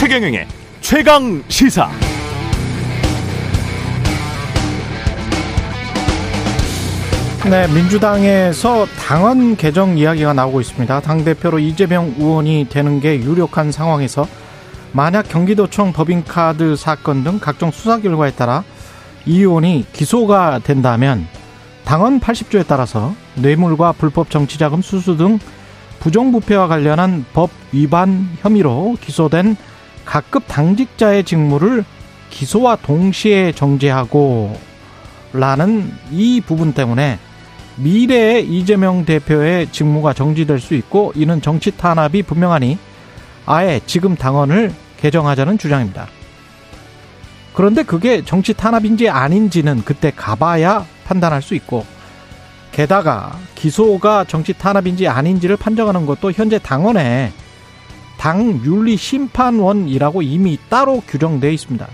최경영의 최강 시사. 네, 민주당에서 당헌 개정 이야기가 나오고 있습니다. 당대표로 이재명 의원이 되는 게 유력한 상황에서 만약 경기도청 법인카드 사건 등 각종 수사 결과에 따라 이 의원이 기소가 된다면 당헌 80조에 따라서 뇌물과 불법 정치자금 수수 등 부정부패와 관련한 법 위반 혐의로 기소된 각급 당직자의 직무를 기소와 동시에 정지하고 라는 이 부분 때문에 미래의 이재명 대표의 직무가 정지될 수 있고 이는 정치 탄압이 분명하니 아예 지금 당원을 개정하자는 주장입니다. 그런데 그게 정치 탄압인지 아닌지는 그때 가봐야 판단할 수 있고 게다가 기소가 정치 탄압인지 아닌지를 판정하는 것도 현재 당원에 당 윤리 심판원이라고 이미 따로 규정되어 있습니다.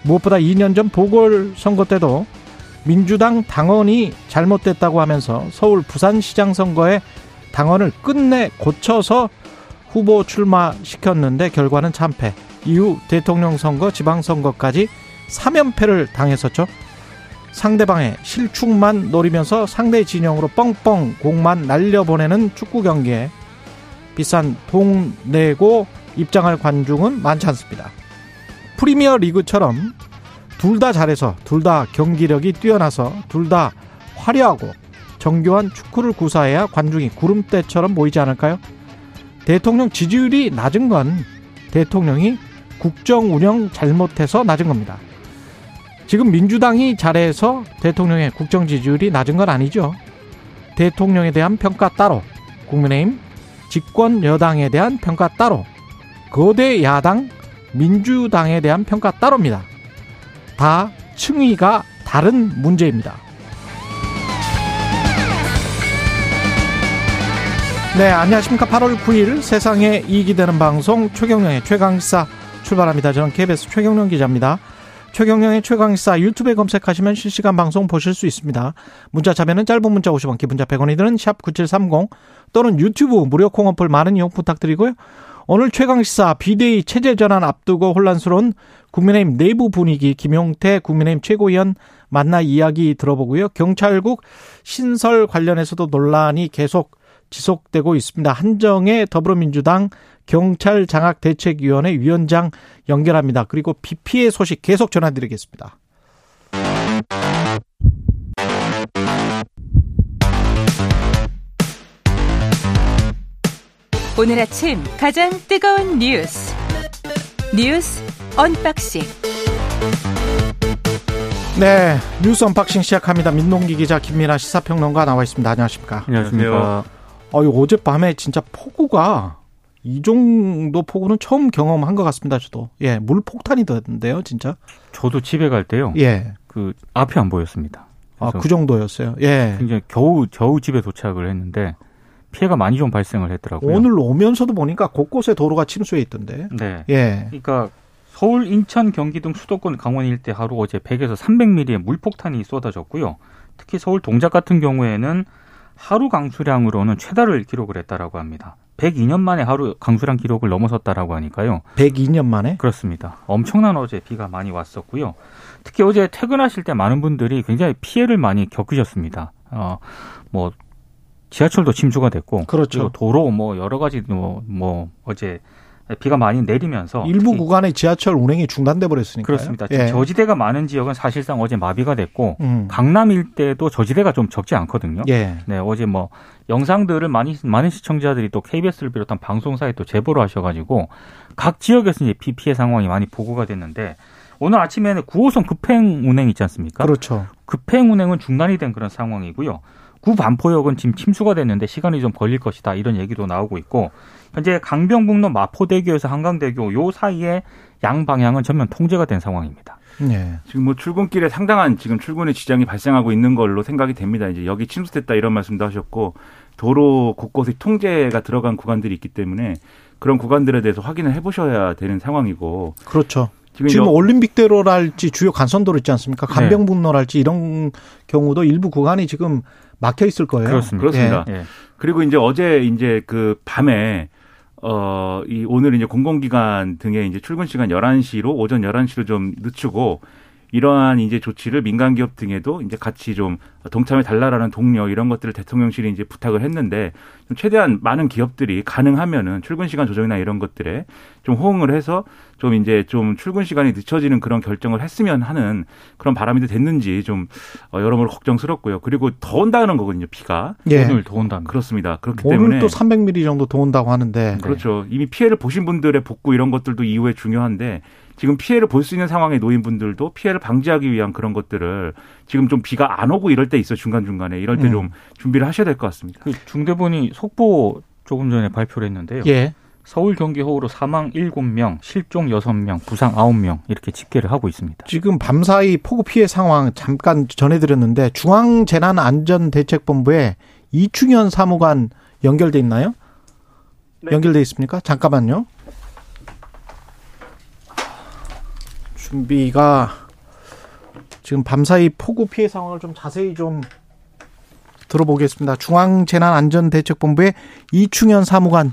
무엇보다 2년 전 보궐선거 때도 민주당 당원이 잘못됐다고 하면서 서울 부산시장 선거에 당원을 끝내 고쳐서 후보 출마시켰는데 결과는 참패. 이후 대통령 선거, 지방선거까지 3연패를 당했었죠. 상대방의 실축만 노리면서 상대 진영으로 뻥뻥 공만 날려보내는 축구 경기에 비싼 돈 내고 입장할 관중은 많지 않습니다. 프리미어 리그처럼 둘 다 잘해서 둘 다 경기력이 뛰어나서 둘 다 화려하고 정교한 축구를 구사해야 관중이 구름대처럼 보이지 않을까요? 대통령 지지율이 낮은 건 대통령이 국정 운영 잘못해서 낮은 겁니다. 지금 민주당이 잘해서 대통령의 국정 지지율이 낮은 건 아니죠. 대통령에 대한 평가 따로, 국민의힘 집권 여당에 대한 평가 따로, 거대 야당 민주당에 대한 평가 따로입니다. 다 층위가 다른 문제입니다. 네, 안녕하십니까. 8월 9일 세상에 이익이 되는 방송 최경령의 최강시사 출발합니다. 저는 KBS 최경령 기자입니다. 최경령의 최강시사 유튜브에 검색하시면 실시간 방송 보실 수 있습니다. 문자 참여는 짧은 문자 50원, 기본자 100원이 드는 샵 9730 또는 유튜브 무료 콩 어플 많은 이용 부탁드리고요. 오늘 최강시사 비대위 체제 전환 앞두고 혼란스러운 국민의힘 내부 분위기 김용태 국민의힘 최고위원 만나 이야기 들어보고요. 경찰국 신설 관련해서도 논란이 계속 지속되고 있습니다. 한정애 더불어민주당 경찰 장악 대책위원회 위원장 연결합니다. 그리고 비 피해 소식 계속 전해드리겠습니다. 오늘 아침 가장 뜨거운 뉴스 뉴스 unboxing 네 뉴스 unboxing 시작합니다. 민동기 기자 김민아 시사평론가 나와 있습니다. 안녕하십니까? 안녕하십니까? 어, 어젯밤에 진짜 폭우가 이 정도 폭우는 처음 경험한 것 같습니다. 저도 예 물폭탄이 됐는데요, 진짜. 저도 집에 갈 때요. 예. 그 앞이 안 보였습니다. 아, 그 정도였어요. 예. 굉장히 겨우 겨우 집에 도착을 했는데 피해가 많이 좀 발생을 했더라고요. 오늘 오면서도 보니까 곳곳에 도로가 침수해 있던데. 네. 예. 그러니까 서울, 인천, 경기 등 수도권, 강원 일대 하루 어제 100에서 300mm의 물폭탄이 쏟아졌고요. 특히 서울 동작 같은 경우에는 하루 강수량으로는 최다를 기록을 했다라고 합니다. 102년 만에 하루 강수량 기록을 넘어섰다라고 하니까요. 102년 만에? 그렇습니다. 엄청난 어제 비가 많이 왔었고요. 특히 어제 퇴근하실 때 많은 분들이 굉장히 피해를 많이 겪으셨습니다. 어, 뭐 지하철도 침수가 됐고, 그렇죠. 그리고 도로 뭐 여러 가지 뭐, 뭐 어제 비가 많이 내리면서 일부 구간의 지하철 운행이 중단돼 버렸으니까 그렇습니다. 예. 저지대가 많은 지역은 사실상 어제 마비가 됐고 음. 강남 일대도 저지대가 좀 적지 않거든요. 예. 네, 어제 뭐 영상들을 많이 많은 시청자들이 또 KBS를 비롯한 방송사에 또 제보를 하셔가지고 각 지역에서 이제 비 피해 상황이 많이 보고가 됐는데 오늘 아침에는 9호선 급행 운행 있지 않습니까? 그렇죠. 급행 운행은 중단이 된 그런 상황이고요. 구 반포역은 지금 침수가 됐는데 시간이 좀 걸릴 것이다 이런 얘기도 나오고 있고 현재 강병북로 마포대교에서 한강대교 요 사이에 양 방향은 전면 통제가 된 상황입니다. 예. 지금 뭐 출근길에 상당한 지금 출근의 지장이 발생하고 있는 걸로 생각이 됩니다. 이제 여기 침수됐다 이런 말씀도 하셨고 도로 곳곳에 통제가 들어간 구간들이 있기 때문에 그런 구간들에 대해서 확인을 해보셔야 되는 상황이고 그렇죠. 지금, 지금 여- 올림픽대로랄지 주요 간선도로 있지 않습니까? 간병북로랄지 이런 경우도 일부 구간이 지금 막혀 있을 거예요. 그렇습니다. 그렇습니다. 예. 그리고 이제 어제 이제 그 밤에 어, 이 오늘 이제 공공기관 등의 이제 출근 시간 11시로 오전 11시로 좀 늦추고 이러한 이제 조치를 민간 기업 등에도 이제 같이 좀 동참해 달라라는 동료 이런 것들을 대통령실이 이제 부탁을 했는데 좀 최대한 많은 기업들이 가능하면은 출근 시간 조정이나 이런 것들에 좀 호응을 해서 좀 이제 좀 출근 시간이 늦춰지는 그런 결정을 했으면 하는 그런 바람이 됐는지 좀 어, 여러모로 걱정스럽고요. 그리고 더 온다는 거거든요, 비가. 예. 오늘 더 온답니다. 그렇습니다. 그렇기 오늘 때문에 또 300mm 정도 더 온다고 하는데 그렇죠. 이미 피해를 보신 분들의 복구 이런 것들도 이후에 중요한데 지금 피해를 볼 수 있는 상황에 놓인 분들도 피해를 방지하기 위한 그런 것들을 지금 좀 비가 안 오고 이럴 때 있어 중간 중간에 이럴 때좀 음. 준비를 하셔야 될 것 같습니다. 그 중대본이 속보 조금 전에 발표를 했는데요. 예. 서울 경기 호우로 사망 7명, 실종 6명, 부상 9명 이렇게 집계를 하고 있습니다. 지금 밤사이 폭우 피해 상황 잠깐 전해드렸는데 중앙재난안전대책본부에 이충현 사무관 연결돼 있나요? 네. 연결돼 있습니까? 잠깐만요. 준비가 지금 밤사이 폭우 피해 상황을 좀 자세히 좀 들어보겠습니다. 중앙재난안전대책본부의 이충현 사무관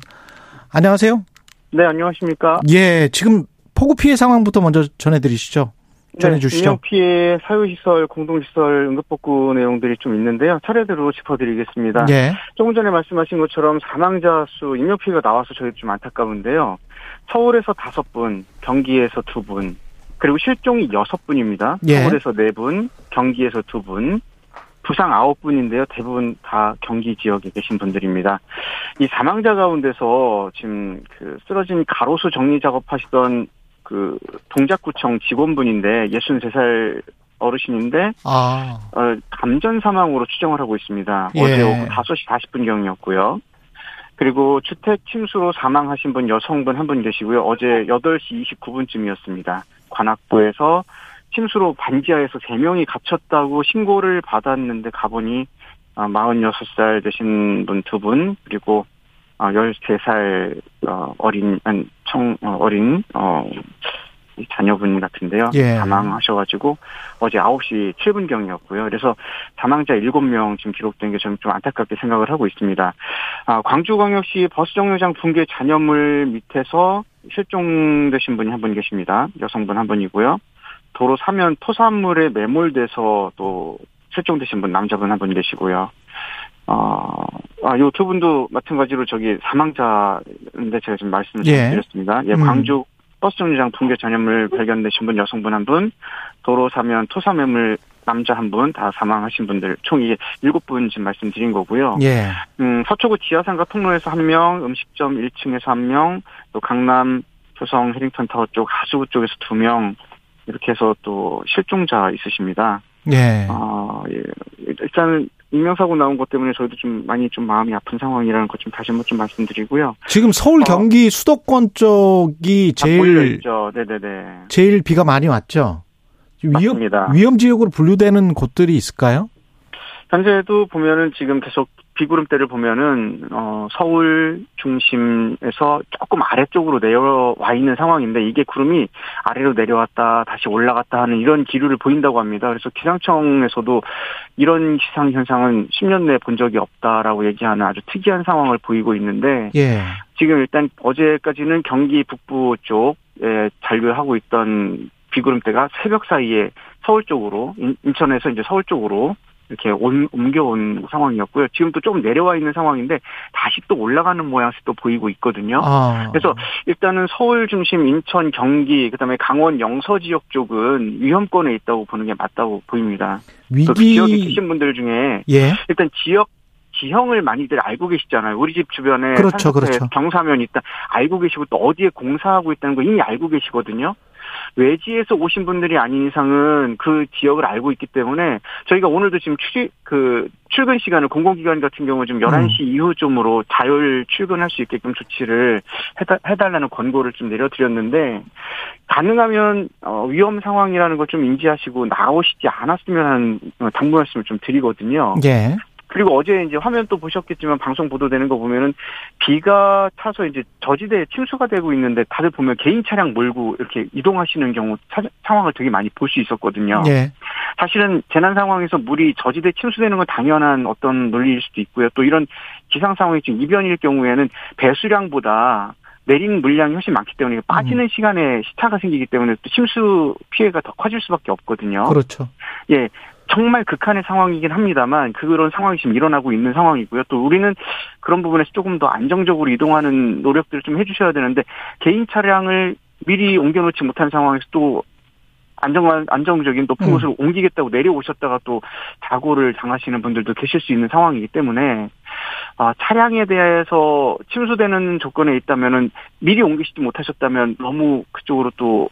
안녕하세요. 네, 안녕하십니까. 예, 지금 폭우 피해 상황부터 먼저 전해드리시죠. 전해주시죠. 인명 피해 사유시설, 공동시설 응급복구 내용들이 좀 있는데요. 차례대로 짚어드리겠습니다. 예. 조금 전에 말씀하신 것처럼 사망자 수, 인명 피해가 나와서 저희 좀 안타까운데요. 서울에서 다섯 분, 경기에서 두 분, 그리고 실종이 여섯 분입니다. 예. 서울에서 네 분, 경기에서 두 분, 부상 아홉 분인데요. 대부분 다 경기 지역에 계신 분들입니다. 이 사망자 가운데서 지금 그 쓰러진 가로수 정리 작업하시던 그 동작구청 직원분인데 63살 어르신인데 아, 어, 감전 사망으로 추정을 하고 있습니다. 예. 어제 오후 5시 40분경이었고요. 그리고 주택 침수로 사망하신 분 여성분 한 분 계시고요. 어제 8시 29분쯤이었습니다. 관악구에서 침수로 반지하에서 3명이 갇혔다고 신고를 받았는데 가보니 어, 46살 되신 분 두 분, 그리고 어, 13살 어, 어린 아니, 청 어, 어린 어, 이 자녀분 같은데요. 예. 사망하셔가지고 어제 9시 7분경이었고요. 그래서 사망자 7명 지금 기록된 게 저는 좀 안타깝게 생각을 하고 있습니다. 아, 광주광역시 버스 정류장 붕괴 잔여물 밑에서 실종되신 분이 한 분 계십니다. 여성분 한 분이고요. 도로 사면 토산물에 매몰돼서 또 실종되신 분 남자분 한 분 계시고요. 어, 아, 요 두 분도 마찬가지로 저기 사망자인데 제가 지금 말씀을 예. 드렸습니다. 예, 음. 광주 버스 정류장 붕괴 전염을 발견되신 분 여성분 한 분, 도로 사면 토사매물 남자 한 분, 다 사망하신 분들 총 이게 일곱 분 지금 말씀드린 거고요. 예. 음, 서초구 지하상가 통로에서 한 명, 음식점 1층에서 한 명, 또 강남 조성 해링턴 타워 쪽 하수구 쪽에서 두 명, 이렇게 해서 또 실종자 있으십니다. 예. 아, 예. 일단은 인명사고 나온 것 때문에 저희도 좀 많이 좀 마음이 아픈 상황이라는 것 좀 다시 한번 좀 말씀드리고요. 지금 서울 어. 경기 수도권 쪽이 다 몰려 제일. 네네네. 제일 비가 많이 왔죠. 위험. 위험 지역으로 분류되는 곳들이 있을까요? 현재도 보면은 지금 계속 비구름대를 보면은 어 서울 중심에서 조금 아래쪽으로 내려와 있는 상황인데 이게 구름이 아래로 내려왔다 다시 올라갔다 하는 이런 기류를 보인다고 합니다. 그래서 기상청에서도 이런 기상 현상은 10년 내에 본 적이 없다라고 얘기하는 아주 특이한 상황을 보이고 있는데 예. 지금 일단 어제까지는 경기 북부 쪽에 잔류하고 있던 비구름대가 새벽 사이에 서울 쪽으로 인- 인천에서 이제 서울 쪽으로 이렇게 온, 옮겨온 상황이었고요. 지금 또 조금 내려와 있는 상황인데 다시 또 올라가는 모양새 또 보이고 있거든요. 아. 그래서 일단은 서울 중심 인천 경기 그다음에 강원 영서 지역 쪽은 위험권에 있다고 보는 게 맞다고 보입니다. 지역에 위기 계신 분들 중에 예. 일단 지역 지형을 많이들 알고 계시잖아요. 우리 집 주변에 그렇죠, 그렇죠. 경사면 있다 알고 계시고 또 어디에 공사하고 있다는 거 이미 알고 계시거든요. 외지에서 오신 분들이 아닌 이상은 그 지역을 알고 있기 때문에 저희가 오늘도 지금 출그 출근 시간을 공공기관 같은 경우 좀 11시 음. 이후쯤으로 자율 출근할 수 있게끔 조치를 해다, 해달라는 권고를 좀 내려드렸는데 가능하면 어, 위험 상황이라는 걸 좀 인지하시고 나오시지 않았으면 하는 어, 당부 말씀을 좀 드리거든요. 예. 그리고 어제 이제 화면 또 보셨겠지만 방송 보도되는 거 보면은 비가 차서 이제 저지대에 침수가 되고 있는데 다들 보면 개인 차량 몰고 이렇게 이동하시는 경우 사, 상황을 되게 많이 볼 수 있었거든요. 예. 사실은 재난 상황에서 물이 저지대 침수되는 건 당연한 어떤 논리일 수도 있고요. 또 이런 기상 상황이 지금 이변일 경우에는 배수량보다 내린 물량이 훨씬 많기 때문에 빠지는 시간에 시차가 생기기 때문에 또 침수 피해가 더 커질 수밖에 없거든요. 그렇죠. 예. 정말 극한의 상황이긴 합니다만 그런 상황이 지금 일어나고 있는 상황이고요. 또 우리는 그런 부분에서 조금 더 안정적으로 이동하는 노력들을 좀 해주셔야 되는데 개인 차량을 미리 옮겨놓지 못한 상황에서 또 안정 안정적인 높은 음. 곳으로 옮기겠다고 내려오셨다가 또 사고를 당하시는 분들도 계실 수 있는 상황이기 때문에 아, 차량에 대해서 침수되는 조건에 있다면은 미리 옮기시지 못하셨다면 너무 그쪽으로 또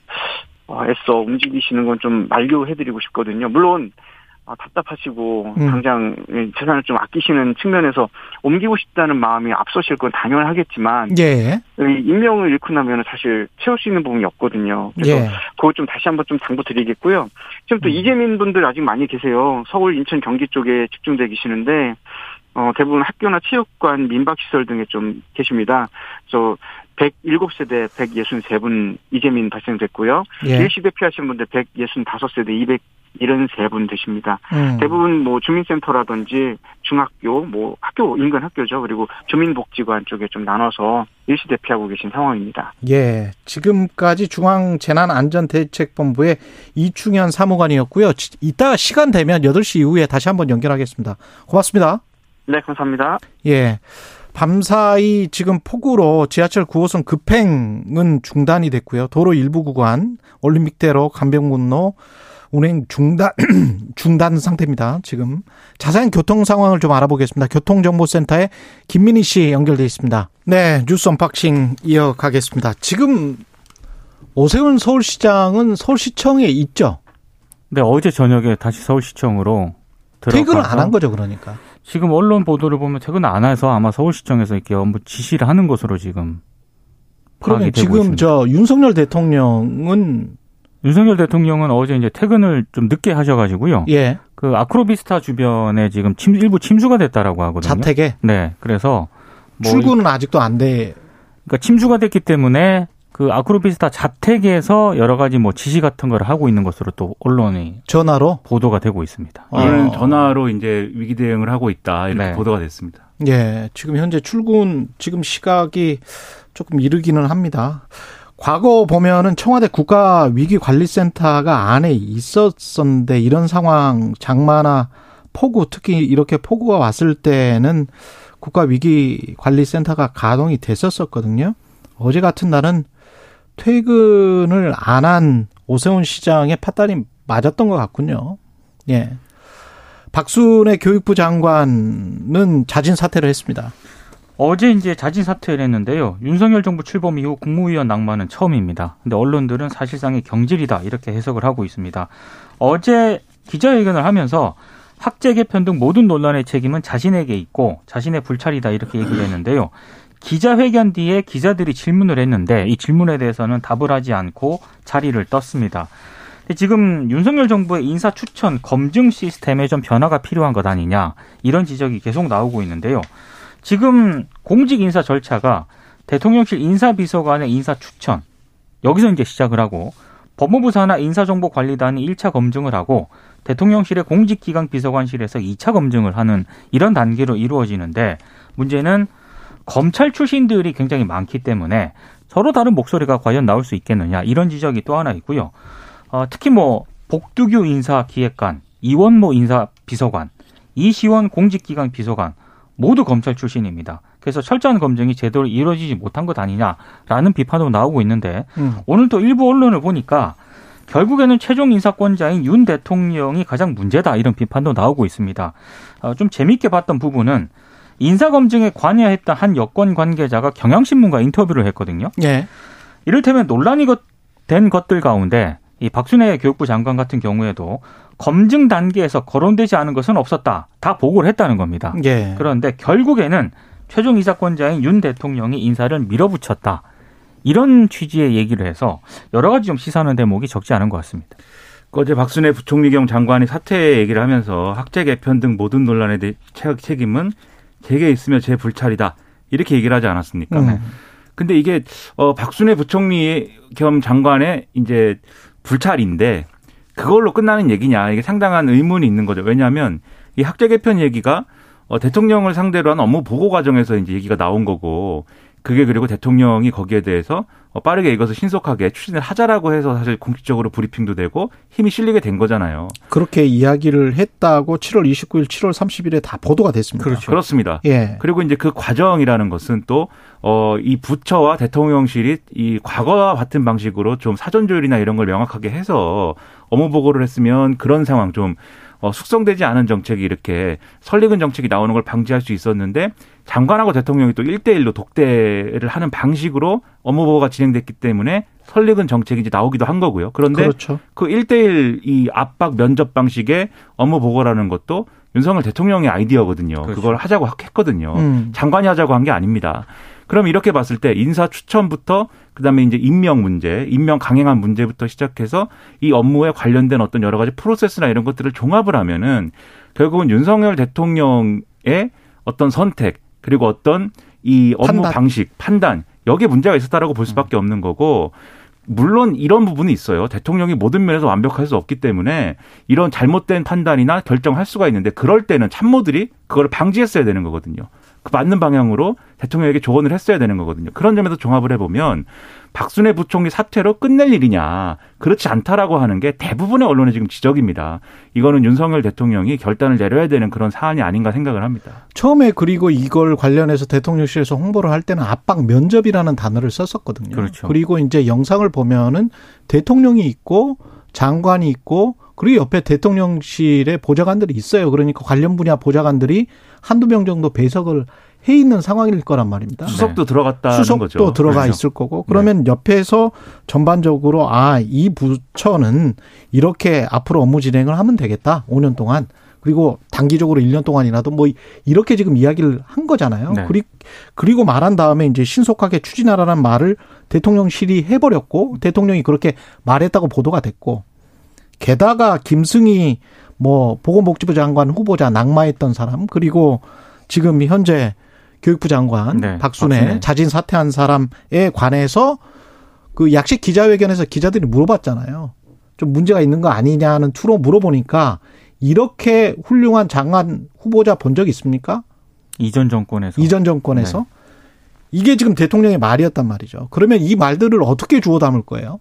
어, 애써 움직이시는 건 좀 만류해드리고 싶거든요. 물론 아, 답답하시고 음. 당장 재산을 좀 아끼시는 측면에서 옮기고 싶다는 마음이 앞서실 건 당연하겠지만 예. 이 인명을 잃고 나면 사실 채울 수 있는 부분이 없거든요. 그래서 예. 그거 좀 다시 한번 좀 당부드리겠고요. 지금 또 음. 이재민 분들 아직 많이 계세요. 서울, 인천, 경기 쪽에 집중돼 계시는데 어, 대부분 학교나 체육관, 민박시설 등에 좀 계십니다. 저 107세대 163분 이재민 발생됐고요. 예. 일시 대피하신 분들 165세대 273분 되십니다. 음. 대부분 뭐 주민센터라든지 중학교, 뭐 학교 인근 학교죠. 그리고 주민복지관 쪽에 좀 나눠서 일시 대피하고 계신 상황입니다. 예. 지금까지 중앙재난안전대책본부의 이충현 사무관이었고요. 지- 이따 시간 되면 8시 이후에 다시 한번 연결하겠습니다. 고맙습니다. 네, 감사합니다. 예. 밤사이 지금 폭우로 지하철 9호선 급행은 중단이 됐고요. 도로 일부 구간 올림픽대로 간병문로 운행 중단 중단 상태입니다. 지금 자세한 교통 상황을 좀 알아보겠습니다. 교통정보센터에 김민희 씨 연결돼 있습니다. 네, 뉴스 unboxing 이어가겠습니다. 지금 오세훈 서울시장은 서울시청에 있죠. 네, 어제 저녁에 다시 서울시청으로 퇴근을 안 한 거죠, 그러니까. 지금 언론 보도를 보면 퇴근 안 해서 아마 서울시청에서 이렇게 업무 지시를 하는 것으로 지금 그러면 지금 있습니다. 저 윤석열 대통령은 윤석열 대통령은 어제 이제 퇴근을 좀 늦게 하셔가지고요. 예 그 아크로비스타 주변에 지금 침, 일부 침수가 됐다라고 하거든요. 자택에 네, 그래서 뭐 출근은 아직도 안 돼. 그러니까 침수가 됐기 때문에 그 아크로비스타 자택에서 여러 가지 뭐 지시 같은 걸 하고 있는 것으로 또 언론이 전화로 보도가 되고 있습니다. 어. 이는 전화로 이제 위기 대응을 하고 있다 이렇게 네. 보도가 됐습니다. 예, 지금 현재 출근 지금 시각이 조금 이르기는 합니다. 과거 보면은 청와대 국가위기관리센터가 안에 있었었는데 이런 상황 장마나 폭우 특히 이렇게 폭우가 왔을 때는 국가위기관리센터가 가동이 됐었었거든요. 어제 같은 날은 퇴근을 안 한 오세훈 시장의 팥다리 맞았던 것 같군요. 예. 박순애 교육부 장관은 자진 사퇴를 했습니다. 어제 이제 자진 사퇴를 했는데요. 윤석열 정부 출범 이후 국무위원 낭만은 처음입니다. 근데 언론들은 사실상의 경질이다 이렇게 해석을 하고 있습니다. 어제 기자회견을 하면서 학제 개편 등 모든 논란의 책임은 자신에게 있고 자신의 불찰이다 이렇게 얘기를 했는데요. 기자회견 뒤에 기자들이 질문을 했는데 이 질문에 대해서는 답을 하지 않고 자리를 떴습니다. 지금 윤석열 정부의 인사 추천 검증 시스템에 좀 변화가 필요한 것 아니냐 이런 지적이 계속 나오고 있는데요. 지금 공직 인사 절차가 대통령실 인사비서관의 인사 추천 여기서 이제 시작을 하고 법무부 산하 인사정보관리단이 1차 검증을 하고 대통령실의 공직기강 비서관실에서 2차 검증을 하는 이런 단계로 이루어지는데 문제는 검찰 출신들이 굉장히 많기 때문에 서로 다른 목소리가 과연 나올 수 있겠느냐 이런 지적이 또 하나 있고요. 어, 특히 뭐 복두규 인사 기획관, 이원모 인사 비서관, 이시원 공직기강 비서관 모두 검찰 출신입니다. 그래서 철저한 검증이 제대로 이루어지지 못한 것 아니냐라는 비판도 나오고 있는데 음. 오늘 또 일부 언론을 보니까 결국에는 최종 인사권자인 윤 대통령이 가장 문제다 이런 비판도 나오고 있습니다. 어, 좀 재미있게 봤던 부분은 인사검증에 관여했던 한 여권 관계자가 경향신문과 인터뷰를 했거든요. 예. 이를테면 논란이 것- 된 것들 가운데 이 박순애 교육부 장관 같은 경우에도 검증 단계에서 거론되지 않은 것은 없었다. 다 보고를 했다는 겁니다. 예. 그런데 결국에는 최종 이사권자인 윤 대통령이 인사를 밀어붙였다. 이런 취지의 얘기를 해서 여러 가지 좀 시사하는 대목이 적지 않은 것 같습니다. 어제 박순애 부총리 겸 장관이 사퇴 얘기를 하면서 학제 개편 등 모든 논란에 대해 책임은 제게 있으며 제 불찰이다. 이렇게 얘기를 하지 않았습니까? 음. 근데 이게 어 박순애 부총리 겸 장관의 이제 불찰인데 그걸로 끝나는 얘기냐 이게 상당한 의문이 있는 거죠. 왜냐하면 이 학제 개편 얘기가 어 대통령을 상대로 한 업무 보고 과정에서 이제 얘기가 나온 거고 그게 그리고 대통령이 거기에 대해서 어, 빠르게 이것을 신속하게 추진을 하자라고 해서 사실 공식적으로 브리핑도 되고 힘이 실리게 된 거잖아요. 그렇게 이야기를 했다고 7월 29일, 7월 30일에 다 보도가 됐습니다. 그렇죠. 그렇습니다. 예. 그리고 이제 그 과정이라는 것은 또, 어, 이 부처와 대통령실이 이 과거와 같은 방식으로 좀 사전 조율이나 이런 걸 명확하게 해서 업무 보고를 했으면 그런 상황 좀 어, 숙성되지 않은 정책이 이렇게 설익은 정책이 나오는 걸 방지할 수 있었는데 장관하고 대통령이 또 1대1로 독대를 하는 방식으로 업무 보고가 진행됐기 때문에 설익은 정책이 이제 나오기도 한 거고요. 그런데 그렇죠. 그 1대1 이 압박 면접 방식의 업무 보고라는 것도 윤석열 대통령의 아이디어거든요. 그렇죠. 그걸 하자고 했거든요. 음. 장관이 하자고 한 게 아닙니다. 그럼 이렇게 봤을 때 인사 추천부터 그다음에 이제 임명 문제, 임명 강행한 문제부터 시작해서 이 업무에 관련된 어떤 여러 가지 프로세스나 이런 것들을 종합을 하면은 결국은 윤석열 대통령의 어떤 선택 그리고 어떤 이 업무 판단. 방식, 판단 여기에 문제가 있었다라고 볼 수밖에 없는 거고 물론 이런 부분이 있어요. 대통령이 모든 면에서 완벽할 수 없기 때문에 이런 잘못된 판단이나 결정할 수가 있는데 그럴 때는 참모들이 그걸 방지했어야 되는 거거든요. 그 맞는 방향으로 대통령에게 조언을 했어야 되는 거거든요. 그런 점에서 종합을 해보면 박순애 부총리 사퇴로 끝낼 일이냐 그렇지 않다라고 하는 게 대부분의 언론의 지금 지적입니다. 이거는 윤석열 대통령이 결단을 내려야 되는 그런 사안이 아닌가 생각을 합니다. 처음에 그리고 이걸 관련해서 대통령실에서 홍보를 할 때는 압박 면접이라는 단어를 썼었거든요. 그렇죠. 그리고 이제 영상을 보면은 대통령이 있고 장관이 있고 그리고 옆에 대통령실에 보좌관들이 있어요. 그러니까 관련 분야 보좌관들이 한두 명 정도 배석을 해 있는 상황일 거란 말입니다. 수석도 네. 들어갔다 수석도 거죠. 들어가 그렇죠. 있을 거고 그러면 네. 옆에서 전반적으로 아 이 부처는 이렇게 앞으로 업무 진행을 하면 되겠다. 5년 동안 그리고 단기적으로 1년 동안이라도 뭐 이렇게 지금 이야기를 한 거잖아요. 네. 그리고 말한 다음에 이제 신속하게 추진하라는 말을 대통령실이 해버렸고 대통령이 그렇게 말했다고 보도가 됐고 게다가 김승희 뭐 보건복지부 장관 후보자 낙마했던 사람 그리고 지금 현재 교육부 장관 네, 박순애, 박순애 자진 사퇴한 사람에 관해서 그 약식 기자회견에서 기자들이 물어봤잖아요. 좀 문제가 있는 거 아니냐는 투로 물어보니까 이렇게 훌륭한 장관 후보자 본 적 있습니까? 이전 정권에서. 이전 정권에서. 네. 이게 지금 대통령의 말이었단 말이죠. 그러면 이 말들을 어떻게 주워 담을 거예요?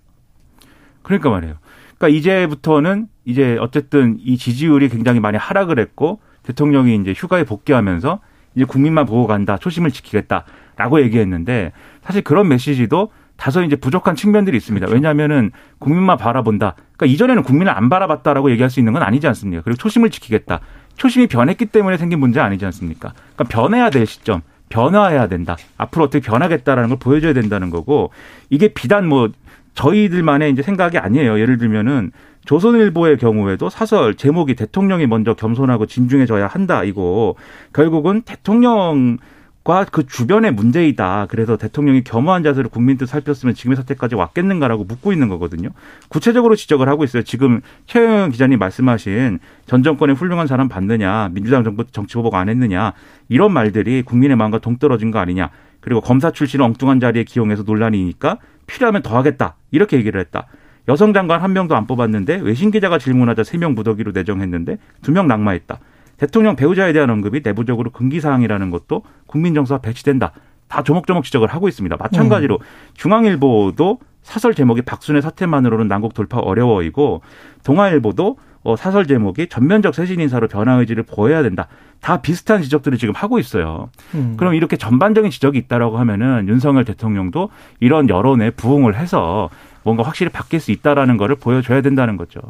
그러니까 말이에요. 그러니까 이제부터는 이제 어쨌든 이 지지율이 굉장히 많이 하락을 했고 대통령이 이제 휴가에 복귀하면서 이제 국민만 보고 간다, 초심을 지키겠다라고 얘기했는데 사실 그런 메시지도 다소 이제 부족한 측면들이 있습니다. 그렇죠. 왜냐하면은 국민만 바라본다. 그러니까 이전에는 국민을 안 바라봤다라고 얘기할 수 있는 건 아니지 않습니까? 그리고 초심을 지키겠다. 초심이 변했기 때문에 생긴 문제 아니지 않습니까? 그러니까 변해야 될 시점, 변화해야 된다. 앞으로 어떻게 변하겠다라는 걸 보여줘야 된다는 거고 이게 비단 뭐 저희들만의 이제 생각이 아니에요. 예를 들면은 조선일보의 경우에도 사설 제목이 대통령이 먼저 겸손하고 진중해져야 한다 이거 결국은 대통령 과그 주변의 문제이다. 그래서 대통령이 겸허한 자세로 국민 뜻 살폈으면 지금의 사태까지 왔겠는가라고 묻고 있는 거거든요. 구체적으로 지적을 하고 있어요. 지금 최영 기자님 말씀하신 전 정권의 훌륭한 사람 받느냐, 민주당 정부 정치 보복 안 했느냐 이런 말들이 국민의 마음과 동떨어진 거 아니냐. 그리고 검사 출신을 엉뚱한 자리에 기용해서 논란이니까 필요하면 더 하겠다. 이렇게 얘기를 했다. 여성 장관 한 명도 안 뽑았는데 외신 기자가 질문하자 세 명 무더기로 내정했는데 두 명 낙마했다. 대통령 배우자에 대한 언급이 내부적으로 금기 사항이라는 것도 국민 정서와 배치된다. 다 조목조목 지적을 하고 있습니다. 마찬가지로 음. 중앙일보도 사설 제목이 박순애 사태만으로는 난국 돌파 어려워이고 동아일보도 어, 사설 제목이 전면적 쇄신 인사로 변화 의지를 보여야 된다. 다 비슷한 지적들을 지금 하고 있어요. 음. 그럼 이렇게 전반적인 지적이 있다라고 하면은 윤석열 대통령도 이런 여론에 부응을 해서 뭔가 확실히 바뀔 수 있다라는 거를 보여줘야 된다는 거죠.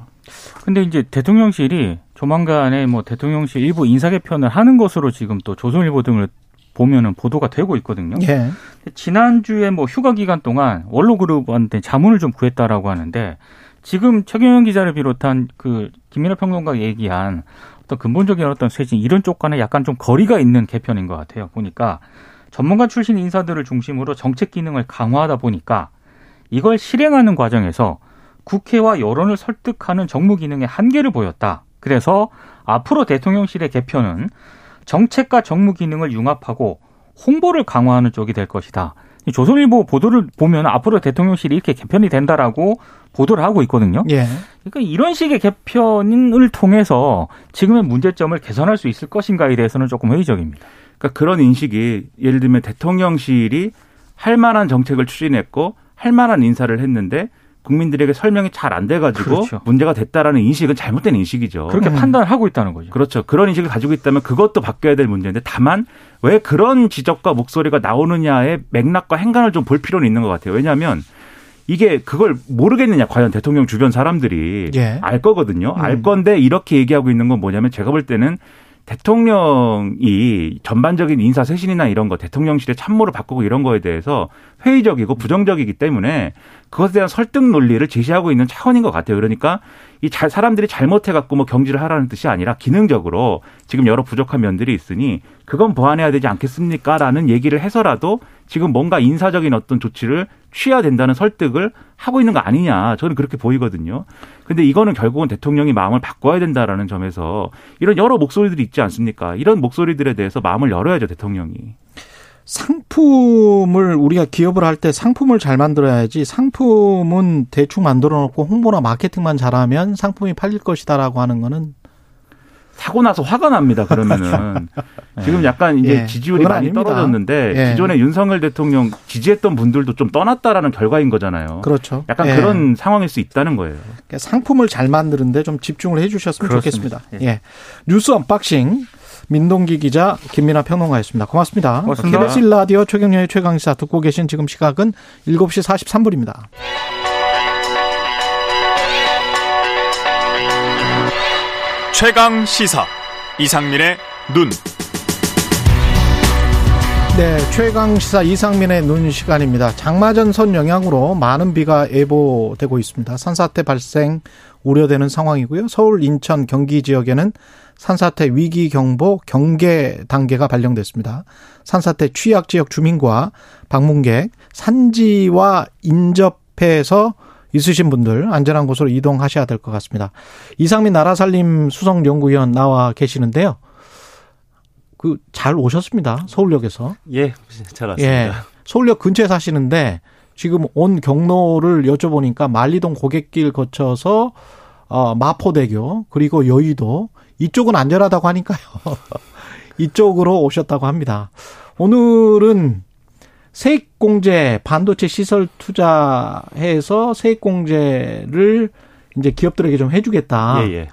근데 이제 대통령실이 조만간에 뭐 대통령실 일부 인사 개편을 하는 것으로 지금 또 조선일보 등을 보면은 보도가 되고 있거든요. 예. 지난주에 뭐 휴가 기간 동안 원로그룹한테 자문을 좀 구했다라고 하는데 지금 최경영 기자를 비롯한 그 김민호 평론가 얘기한 어떤 근본적인 어떤 쇄신 이런 쪽과는 약간 좀 거리가 있는 개편인 것 같아요. 보니까 전문가 출신 인사들을 중심으로 정책 기능을 강화하다 보니까 이걸 실행하는 과정에서 국회와 여론을 설득하는 정무 기능의 한계를 보였다. 그래서 앞으로 대통령실의 개편은 정책과 정무 기능을 융합하고 홍보를 강화하는 쪽이 될 것이다. 조선일보 보도를 보면 앞으로 대통령실이 이렇게 개편이 된다라고 보도를 하고 있거든요. 예. 그러니까 이런 식의 개편을 통해서 지금의 문제점을 개선할 수 있을 것인가에 대해서는 조금 회의적입니다. 그러니까 그런 인식이 예를 들면 대통령실이 할 만한 정책을 추진했고 할 만한 인사를 했는데 국민들에게 설명이 잘 안 돼가지고 그렇죠. 문제가 됐다라는 인식은 잘못된 인식이죠. 그렇게 음. 판단을 하고 있다는 거죠. 그렇죠. 그런 인식을 가지고 있다면 그것도 바뀌어야 될 문제인데 다만 왜 그런 지적과 목소리가 나오느냐의 맥락과 행간을 좀 볼 필요는 있는 것 같아요. 왜냐하면 이게 그걸 모르겠느냐 과연 대통령 주변 사람들이 예. 알 거거든요. 음. 알 건데 이렇게 얘기하고 있는 건 뭐냐면 제가 볼 때는 대통령이 전반적인 인사 쇄신이나 이런 거 대통령실의 참모를 바꾸고 이런 거에 대해서 회의적이고 부정적이기 때문에 그것에 대한 설득 논리를 제시하고 있는 차원인 것 같아요. 그러니까 이 잘 사람들이 잘못해 갖고 뭐 경질을 하라는 뜻이 아니라 기능적으로 지금 여러 부족한 면들이 있으니 그건 보완해야 되지 않겠습니까라는 얘기를 해서라도 지금 뭔가 인사적인 어떤 조치를 취해야 된다는 설득을 하고 있는 거 아니냐 저는 그렇게 보이거든요. 근데 이거는 결국은 대통령이 마음을 바꿔야 된다라는 점에서 이런 여러 목소리들이 있지 않습니까? 이런 목소리들에 대해서 마음을 열어야죠 대통령이. 상품을 우리가 기업을 할 때 상품을 잘 만들어야지 상품은 대충 만들어 놓고 홍보나 마케팅만 잘하면 상품이 팔릴 것이다라고 하는 거는 사고 나서 화가 납니다. 그러면은 지금 약간 이제 예, 지지율이 많이 아닙니다. 떨어졌는데 예. 기존에 윤석열 대통령 지지했던 분들도 좀 떠났다라는 결과인 거잖아요. 그렇죠. 약간 예. 그런 상황일 수 있다는 거예요. 그러니까 상품을 잘 만드는데 좀 집중을 해 주셨으면 그렇습니다. 좋겠습니다. 예. 뉴스 unboxing 민동기 기자 김민아 평론가였습니다. 고맙습니다. 고맙습니다. KBS 라디오 최경영의 최강시사 듣고 계신 지금 시각은 7시 43분입니다. 최강 시사 이상민의 눈. 네, 최강 시사 이상민의 눈 시간입니다. 장마전선 영향으로 많은 비가 예보되고 있습니다. 산사태 발생 우려되는 상황이고요. 서울, 인천, 경기 지역에는 산사태 위기 경보 경계 단계가 발령됐습니다. 산사태 취약 지역 주민과 방문객, 산지와 인접해서 있으신 분들 안전한 곳으로 이동하셔야 될 것 같습니다. 이상민 나라살림 수석연구위원 나와 계시는데요. 그 잘 오셨습니다. 서울역에서. 예, 잘 왔습니다. 예. 서울역 근처에 사시는데 지금 온 경로를 여쭤보니까 만리동 고객길 거쳐서 어 마포대교 그리고 여의도 이쪽은 안전하다고 하니까요. 이쪽으로 오셨다고 합니다. 오늘은 세액공제 반도체 시설 투자해서 세액공제를 이제 기업들에게 좀 해주겠다. 예, 예.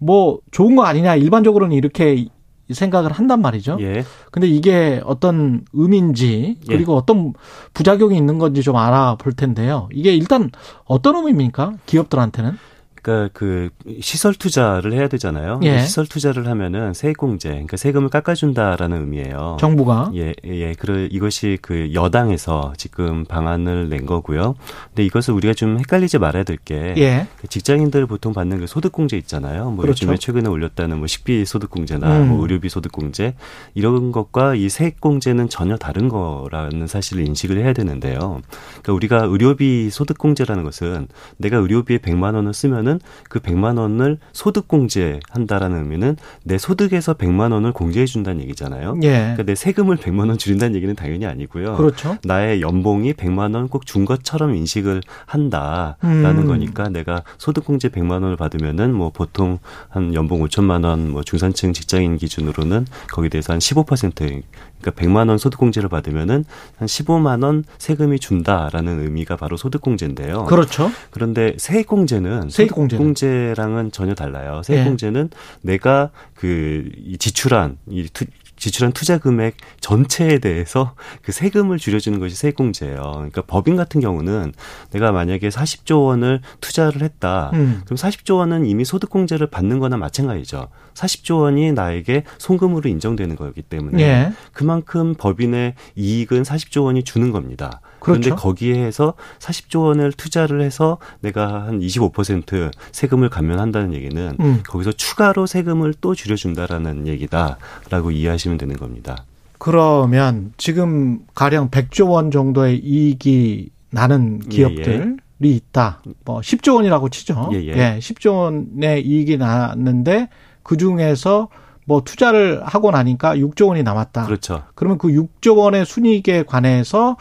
뭐 좋은 거 아니냐 일반적으로는 이렇게 생각을 한단 말이죠. 예. 근데 이게 어떤 의미인지 예. 그리고 어떤 부작용이 있는 건지 좀 알아볼 텐데요. 이게 일단 어떤 의미입니까? 기업들한테는? 그러니까 그 시설 투자를 해야 되잖아요. 예. 시설 투자를 하면은 세액공제, 그러니까 세금을 깎아준다라는 의미예요. 정부가 예, 예, 그래 이것이 그 여당에서 지금 방안을 낸 거고요. 근데 이것을 우리가 좀 헷갈리지 말아야 될게 예. 직장인들 보통 받는 그 소득공제 있잖아요. 뭐 그렇죠. 요즘에 최근에 올렸다는 뭐 식비 소득공제나 음. 뭐 의료비 소득공제 이런 것과 이 세액공제는 전혀 다른 거라는 사실을 인식을 해야 되는데요. 그러니까 우리가 의료비 소득공제라는 것은 내가 의료비에 100만 원을 쓰면은 그 100만 원을 소득 공제 한다라는 의미는 내 소득에서 100만 원을 공제해 준다는 얘기잖아요. 예. 그러니까 내 세금을 100만 원 줄인다는 얘기는 당연히 아니고요. 그렇죠. 나의 연봉이 100만 원 꼭 준 것처럼 인식을 한다라는 음. 거니까 내가 소득 공제 100만 원을 받으면은 뭐 보통 한 연봉 5천만 원 뭐 중산층 직장인 기준으로는 거기에 대해서 한 15% 그러니까 100만 원 소득공제를 받으면은 한 15만 원 세금이 준다라는 의미가 바로 소득공제인데요. 그렇죠. 그런데 세액공제는? 소득공제랑은 전혀 달라요. 세액공제는 내가 그이 지출한 이 투, 지출한 투자 금액 전체에 대해서 그 세금을 줄여주는 것이 세액공제예요. 그러니까 법인 같은 경우는 내가 만약에 40조 원을 투자를 했다. 음. 그럼 40조 원은 이미 소득공제를 받는 거나 마찬가지죠. 40조 원이 나에게 송금으로 인정되는 거기 때문에 예. 그만큼 법인의 이익은 40조 원이 주는 겁니다. 그런데 그렇죠. 거기에 해서 40조 원을 투자를 해서 내가 한 25% 세금을 감면한다는 얘기는 음. 거기서 추가로 세금을 또 줄여준다라는 얘기다라고 이해하시면 되는 겁니다. 그러면 지금 가령 100조 원 정도의 이익이 나는 예, 기업들 있다. 뭐 10조 원이라고 치죠. 예, 예. 예 10조 원의 이익이 났는데 그 중에서 뭐 투자를 하고 나니까 6조 원이 남았다. 그렇죠. 그러면 그 6조 원의 순이익에 관해서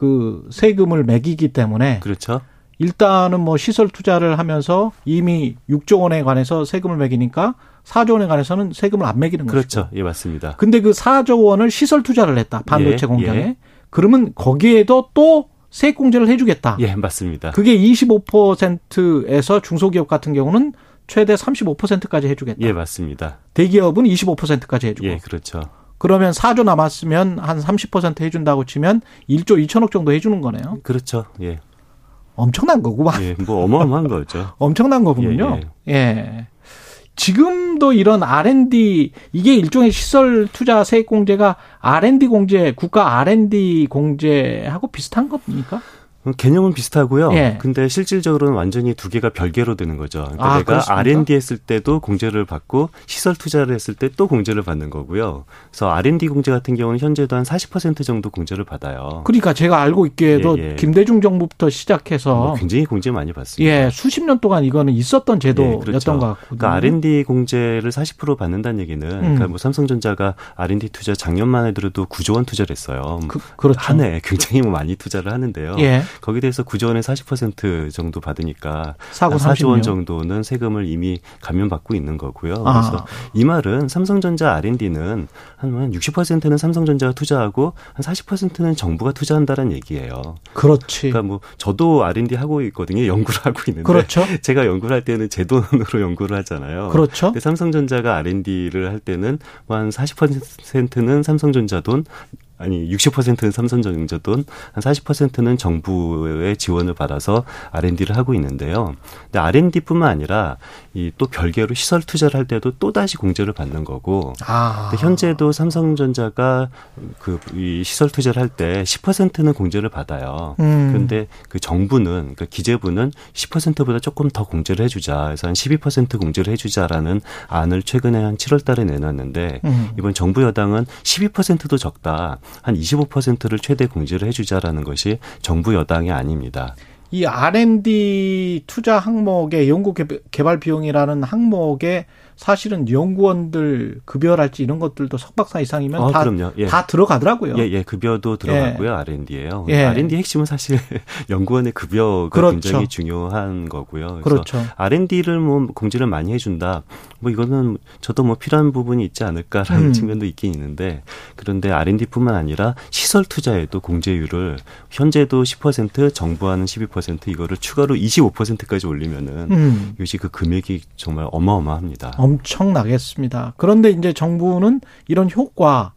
그 세금을 매기기 때문에 그렇죠. 일단은 뭐 시설 투자를 하면서 이미 6조 원에 관해서 세금을 매기니까 4조 원에 관해서는 세금을 안 매기는 거죠. 그렇죠. 예, 맞습니다. 근데 그 4조 원을 시설 투자를 했다. 반도체 예, 공장에. 예. 그러면 거기에도 또 세액 공제를 해주겠다. 예, 맞습니다. 그게 25%에서 중소기업 같은 경우는 최대 35%까지 해주겠다. 예, 맞습니다. 대기업은 25%까지 해주고. 예, 그렇죠. 그러면 4조 남았으면 한 30% 해준다고 치면 1조 2천억 정도 해주는 거네요. 그렇죠. 예. 엄청난 거구만. 예, 뭐 어마어마한 거죠. 엄청난 거군요. 예, 예. 지금도 이런 R&D 이게 일종의 시설 투자 세액 공제가 R&D 공제 국가 R&D 공제하고 비슷한 겁니까? 개념은 비슷하고요. 예. 근데 실질적으로는 완전히 두 개가 별개로 되는 거죠. 그러니까 아, 내가 그렇습니까? R&D 했을 때도 공제를 받고 시설 투자를 했을 때 또 공제를 받는 거고요. 그래서 R&D 공제 같은 경우는 현재도 한 40% 정도 공제를 받아요. 그러니까 제가 알고 있기에도 예, 예. 김대중 정부부터 시작해서 뭐 굉장히 공제 많이 받습니다. 예 수십 년 동안 이거는 있었던 제도였던 그렇죠. 것 같거든요. 그러니까 R&D 공제를 40% 받는다는 얘기는 음. 그러니까 뭐 삼성전자가 R&D 투자 작년만 해더라도 9조 원 투자를 했어요. 그, 그렇죠. 한 해에 굉장히 뭐 많이 투자를 하는데요. 예. 거기에 대해서 9조 원에 40% 정도 받으니까 사고 한 4조 원 30년. 정도는 세금을 이미 감면받고 있는 거고요. 아. 그래서 이 말은 삼성전자 R&D는 한 60%는 삼성전자가 투자하고 한 40%는 정부가 투자한다는 얘기예요. 그렇지. 그러니까 뭐 저도 R&D 하고 있거든요. 연구를 하고 있는데 그렇죠. 제가 연구를 할 때는 제 돈으로 연구를 하잖아요. 그렇죠. 근데 삼성전자가 R&D를 할 때는 뭐한 40%는 삼성전자 돈 아니 60%는 삼성전자 돈, 한 40%는 정부의 지원을 받아서 R&D를 하고 있는데요. 근데 R&D뿐만 아니라 이 또 별개로 시설 투자를 할 때도 또 다시 공제를 받는 거고. 아. 근데 현재도 삼성전자가 그 이 시설 투자를 할 때 10%는 공제를 받아요. 음. 그런데 그 정부는 그러니까 기재부는 10%보다 조금 더 공제를 해주자. 그래서 한 12% 공제를 해주자라는 안을 최근에 한 7월달에 내놨는데 음. 이번 정부 여당은 12%도 적다. 한 25%를 최대 공제를 해주자라는 것이 정부 여당이 아닙니다. 이 R&D 투자 항목의 연구 개발 비용이라는 항목에 사실은 연구원들 급여랄지 이런 것들도 석박사 이상이면 어, 다, 그럼요. 예. 다 들어가더라고요. 예, 예, 급여도 들어가고요, R&D예요. 예. R&D 핵심은 사실 연구원의 급여가 그렇죠. 굉장히 중요한 거고요. 그래서 그렇죠. R&D를 뭐 공제를 많이 해준다. 뭐 이거는 저도 뭐 필요한 부분이 있지 않을까라는 음. 측면도 있긴 있는데 그런데 R&D뿐만 아니라 시설 투자에도 공제율을 현재도 10% 정부와는 12% 이거를 추가로 25%까지 올리면은 음. 이것이 그 금액이 정말 어마어마합니다. 엄청나겠습니다. 그런데 이제 정부는 이런 효과,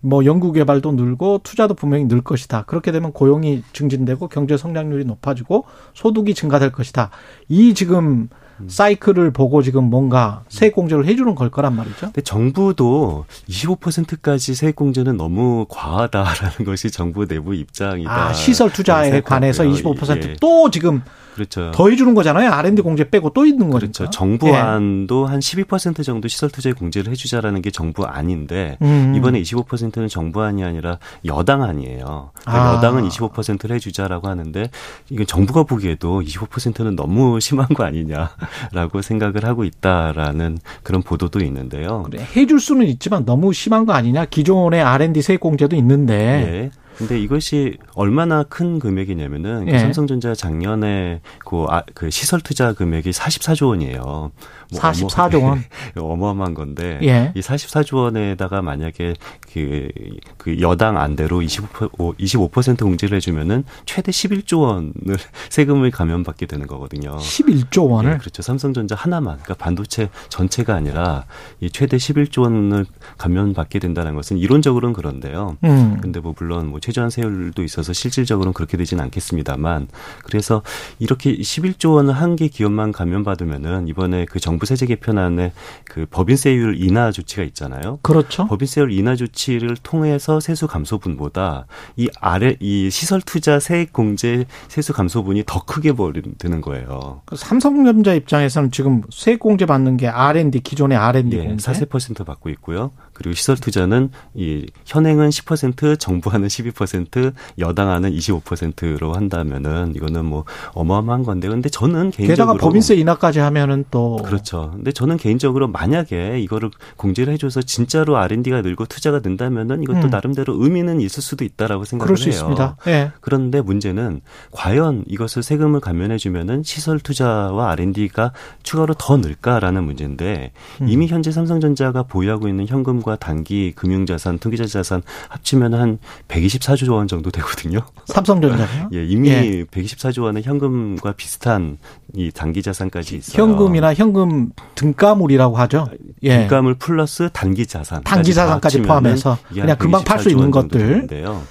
뭐 연구 개발도 늘고 투자도 분명히 늘 것이다. 그렇게 되면 고용이 증진되고 경제 성장률이 높아지고 소득이 증가될 것이다. 이 지금 사이클을 보고 지금 뭔가 세액 공제를 해주는 걸 거란 말이죠. 근데 정부도 25%까지 세액 공제는 너무 과하다라는 것이 정부 내부 입장이다. 아, 시설 투자에 생각하고요. 관해서 25%또 예. 지금 그렇죠. 더 해 주는 거잖아요. R&D 공제 빼고 또 있는 거니까. 그렇죠. 정부안도 한12% 정도 시설 투자에 공제를 해 주자라는 게 정부안인데 음. 이번에 25%는 정부안이 아니라 여당안이에요. 그러니까 아. 여당은 25%를 해 주자라고 하는데 이건 정부가 보기에도 25%는 너무 심한 거 아니냐 라고 생각을 하고 있다라는 그런 보도도 있는데요. 그래, 해줄 수는 있지만 너무 심한 거 아니냐. 기존의 R&D 세액 공제도 있는데. 예. 근데 이것이 얼마나 큰 금액이냐면은 그 예. 삼성전자 작년에 그, 아, 그 시설 투자 금액이 44조 원이에요. 뭐 44조 원. 어마어마한 건데 예. 이 44조 원에다가 만약에 그, 그 여당 안대로 25%, 25% 공제를 해주면은 최대 11조 원을 세금을 감면받게 되는 거거든요. 11조 원을. 예, 그렇죠. 삼성전자 하나만, 그러니까 반도체 전체가 아니라 이 최대 11조 원을 감면받게 된다는 것은 이론적으로는 그런데요. 음. 근데 뭐 물론 뭐 최저한 세율도 있어서 실질적으로는 그렇게 되지는 않겠습니다만 그래서 이렇게 11조 원을 한 개 기업만 감면받으면은 이번에 그 정부 세제 개편안에 그 법인세율 인하 조치가 있잖아요. 그렇죠. 법인세율 인하 조치를 통해서 세수 감소분보다 이 아래 이 시설 투자 세액 공제 세수 감소분이 더 크게 벌이는 거예요. 그 삼성전자 입장에서는 지금 세액 공제 받는 게 R&D 기존의 R&D 예, 공제. 4% 받고 있고요. 그리고 시설 투자는 이 현행은 10% 정부하는 12% 32% 여당안은 25%로 한다면은 이거는 뭐 어마어마한 건데 근데 저는 개인적으로 게다가 법인세 인하까지 하면은 또 그렇죠. 근데 저는 개인적으로 만약에 이거를 공제를 해줘서 진짜로 R&D가 늘고 투자가 는다면은 이것도 음. 나름대로 의미는 있을 수도 있다라고 생각을 해요. 예. 그런데 문제는 과연 이것을 세금을 감면해주면은 시설 투자와 R&D가 추가로 더 늘까라는 문제인데 음. 이미 현재 삼성전자가 보유하고 있는 현금과 단기 금융자산, 투기자 자산 합치면 한 124조 원 정도 되거든요. 삼성전자요. 예, 이미 예. 124조 원의 현금과 비슷한 이 단기 자산까지 있어요. 현금이나 현금 등가물이라고 하죠. 예. 물감을 플러스 단기 자산, 단기 자산까지 포함해서 그냥 금방 팔 수 있는 것들. 인데요.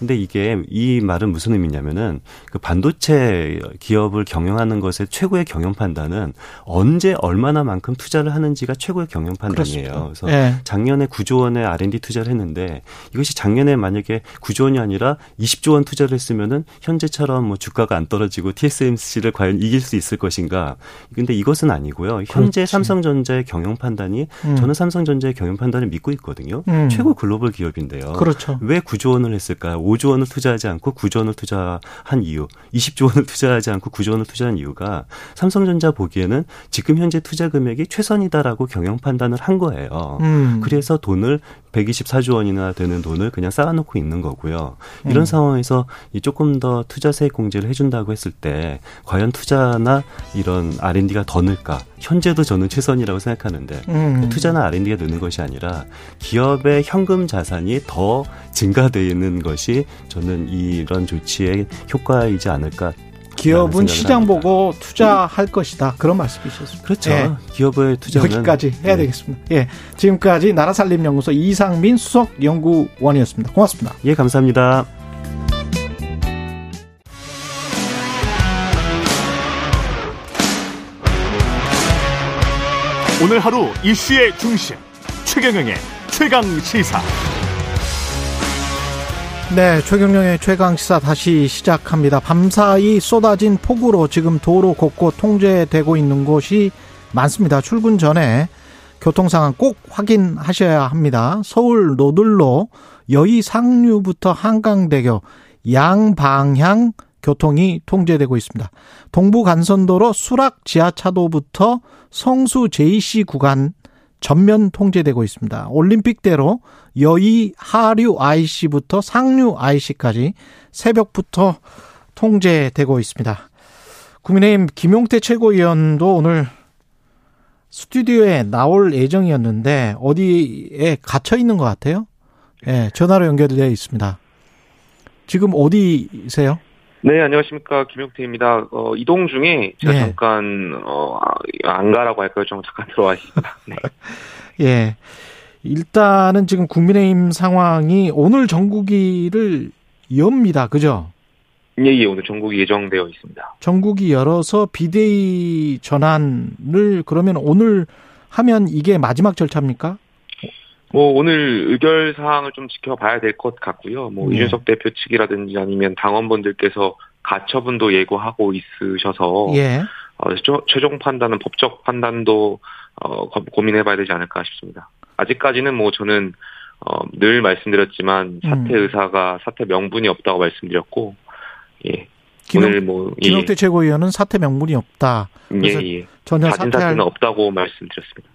근데 이게 이 말은 무슨 의미냐면은 그 반도체 기업을 경영하는 것의 최고의 경영 판단은 언제 얼마나만큼 투자를 하는지가 최고의 경영 판단이에요. 그렇습니다. 그래서 예. 작년에 9조 원의 R&D 투자를 했는데 이것이 작년에 만약에 9조 원이 아니라 20조 원 투자를 했으면은 현재처럼 뭐 주가가 안 떨어지고 TSMC를 과연 이길 수 있을 것인가? 근데 이것은 아니고요. 현재 그렇지. 삼성전자의 경영 판단이 음. 저는 삼성전자의 경영 판단을 믿고 있거든요. 음. 최고 글로벌 기업인데요. 그렇죠. 왜 9조 원을 했을까요? 5조 원을 투자하지 않고 9조 원을 투자한 이유, 20조 원을 투자하지 않고 9조 원을 투자한 이유가 삼성전자 보기에는 지금 현재 투자 금액이 최선이다라고 경영 판단을 한 거예요. 음. 그래서 돈을 124조 원이나 되는 돈을 그냥 쌓아놓고 있는 거고요. 이런 음. 상황에서 이 조금 더 투자 세액 공제를 해준다고 했을 때 과연 투자나 이런 R&D가 더 늘까? 현재도 저는 최선이라고 생각하는데 음. 투자나 R&D가 느는 것이 아니라 기업의 현금 자산이 더 증가되는 것이 저는 이런 조치의 효과이지 않을까. 기업은 시장 합니다. 보고 투자할 것이다. 그런 말씀이셨습니다. 그렇죠. 예. 기업의 투자는 여기까지 해야 네. 되겠습니다. 예. 지금까지 나라살림연구소 이상민 수석 연구원이었습니다. 고맙습니다. 예, 감사합니다. 오늘 하루 이슈의 중심 최경영의 최강 시사. 네, 최경령의 최강 시사 다시 시작합니다. 밤사이 쏟아진 폭우로 지금 도로 곳곳 통제되고 있는 곳이 많습니다. 출근 전에 교통 상황 꼭 확인하셔야 합니다. 서울 노들로 여의 상류부터 한강대교 양방향 교통이 통제되고 있습니다. 동부 간선도로 수락 지하차도부터 성수 JC 구간 전면 통제되고 있습니다. 올림픽대로 여의 하류 IC부터 상류 IC까지 새벽부터 통제되고 있습니다. 국민의힘 김용태 최고위원도 오늘 스튜디오에 나올 예정이었는데 어디에 갇혀 있는 것 같아요. 예, 전화로 연결되어 있습니다. 지금 어디세요? 네, 안녕하십니까. 김용태입니다. 어, 이동 중에 제가 네. 잠깐, 어, 아, 안 가라고 할까요? 좀 잠깐 들어와 있습니다. 네. 예. 일단은 지금 국민의힘 상황이 오늘 전국위를 엽니다. 그죠? 예, 예, 오늘 전국이 예정되어 있습니다. 전국이 열어서 비대위 전환을 그러면 오늘 하면 이게 마지막 절차입니까? 뭐, 오늘 의결 사항을 좀 지켜봐야 될 것 같고요. 뭐, 네. 이준석 대표 측이라든지 아니면 당원분들께서 가처분도 예고하고 있으셔서, 예. 어, 최- 최종 판단은 법적 판단도, 어, 고- 고민해봐야 되지 않을까 싶습니다. 아직까지는 뭐, 저는, 어, 늘 말씀드렸지만, 사퇴 음. 의사가, 사퇴 명분이 없다고 말씀드렸고, 예. 김용, 오늘 뭐, 예. 김용태 최고위원은 사퇴 명분이 없다. 그래서 예, 예. 전혀 사퇴할 사퇴는 없다고 말씀드렸습니다.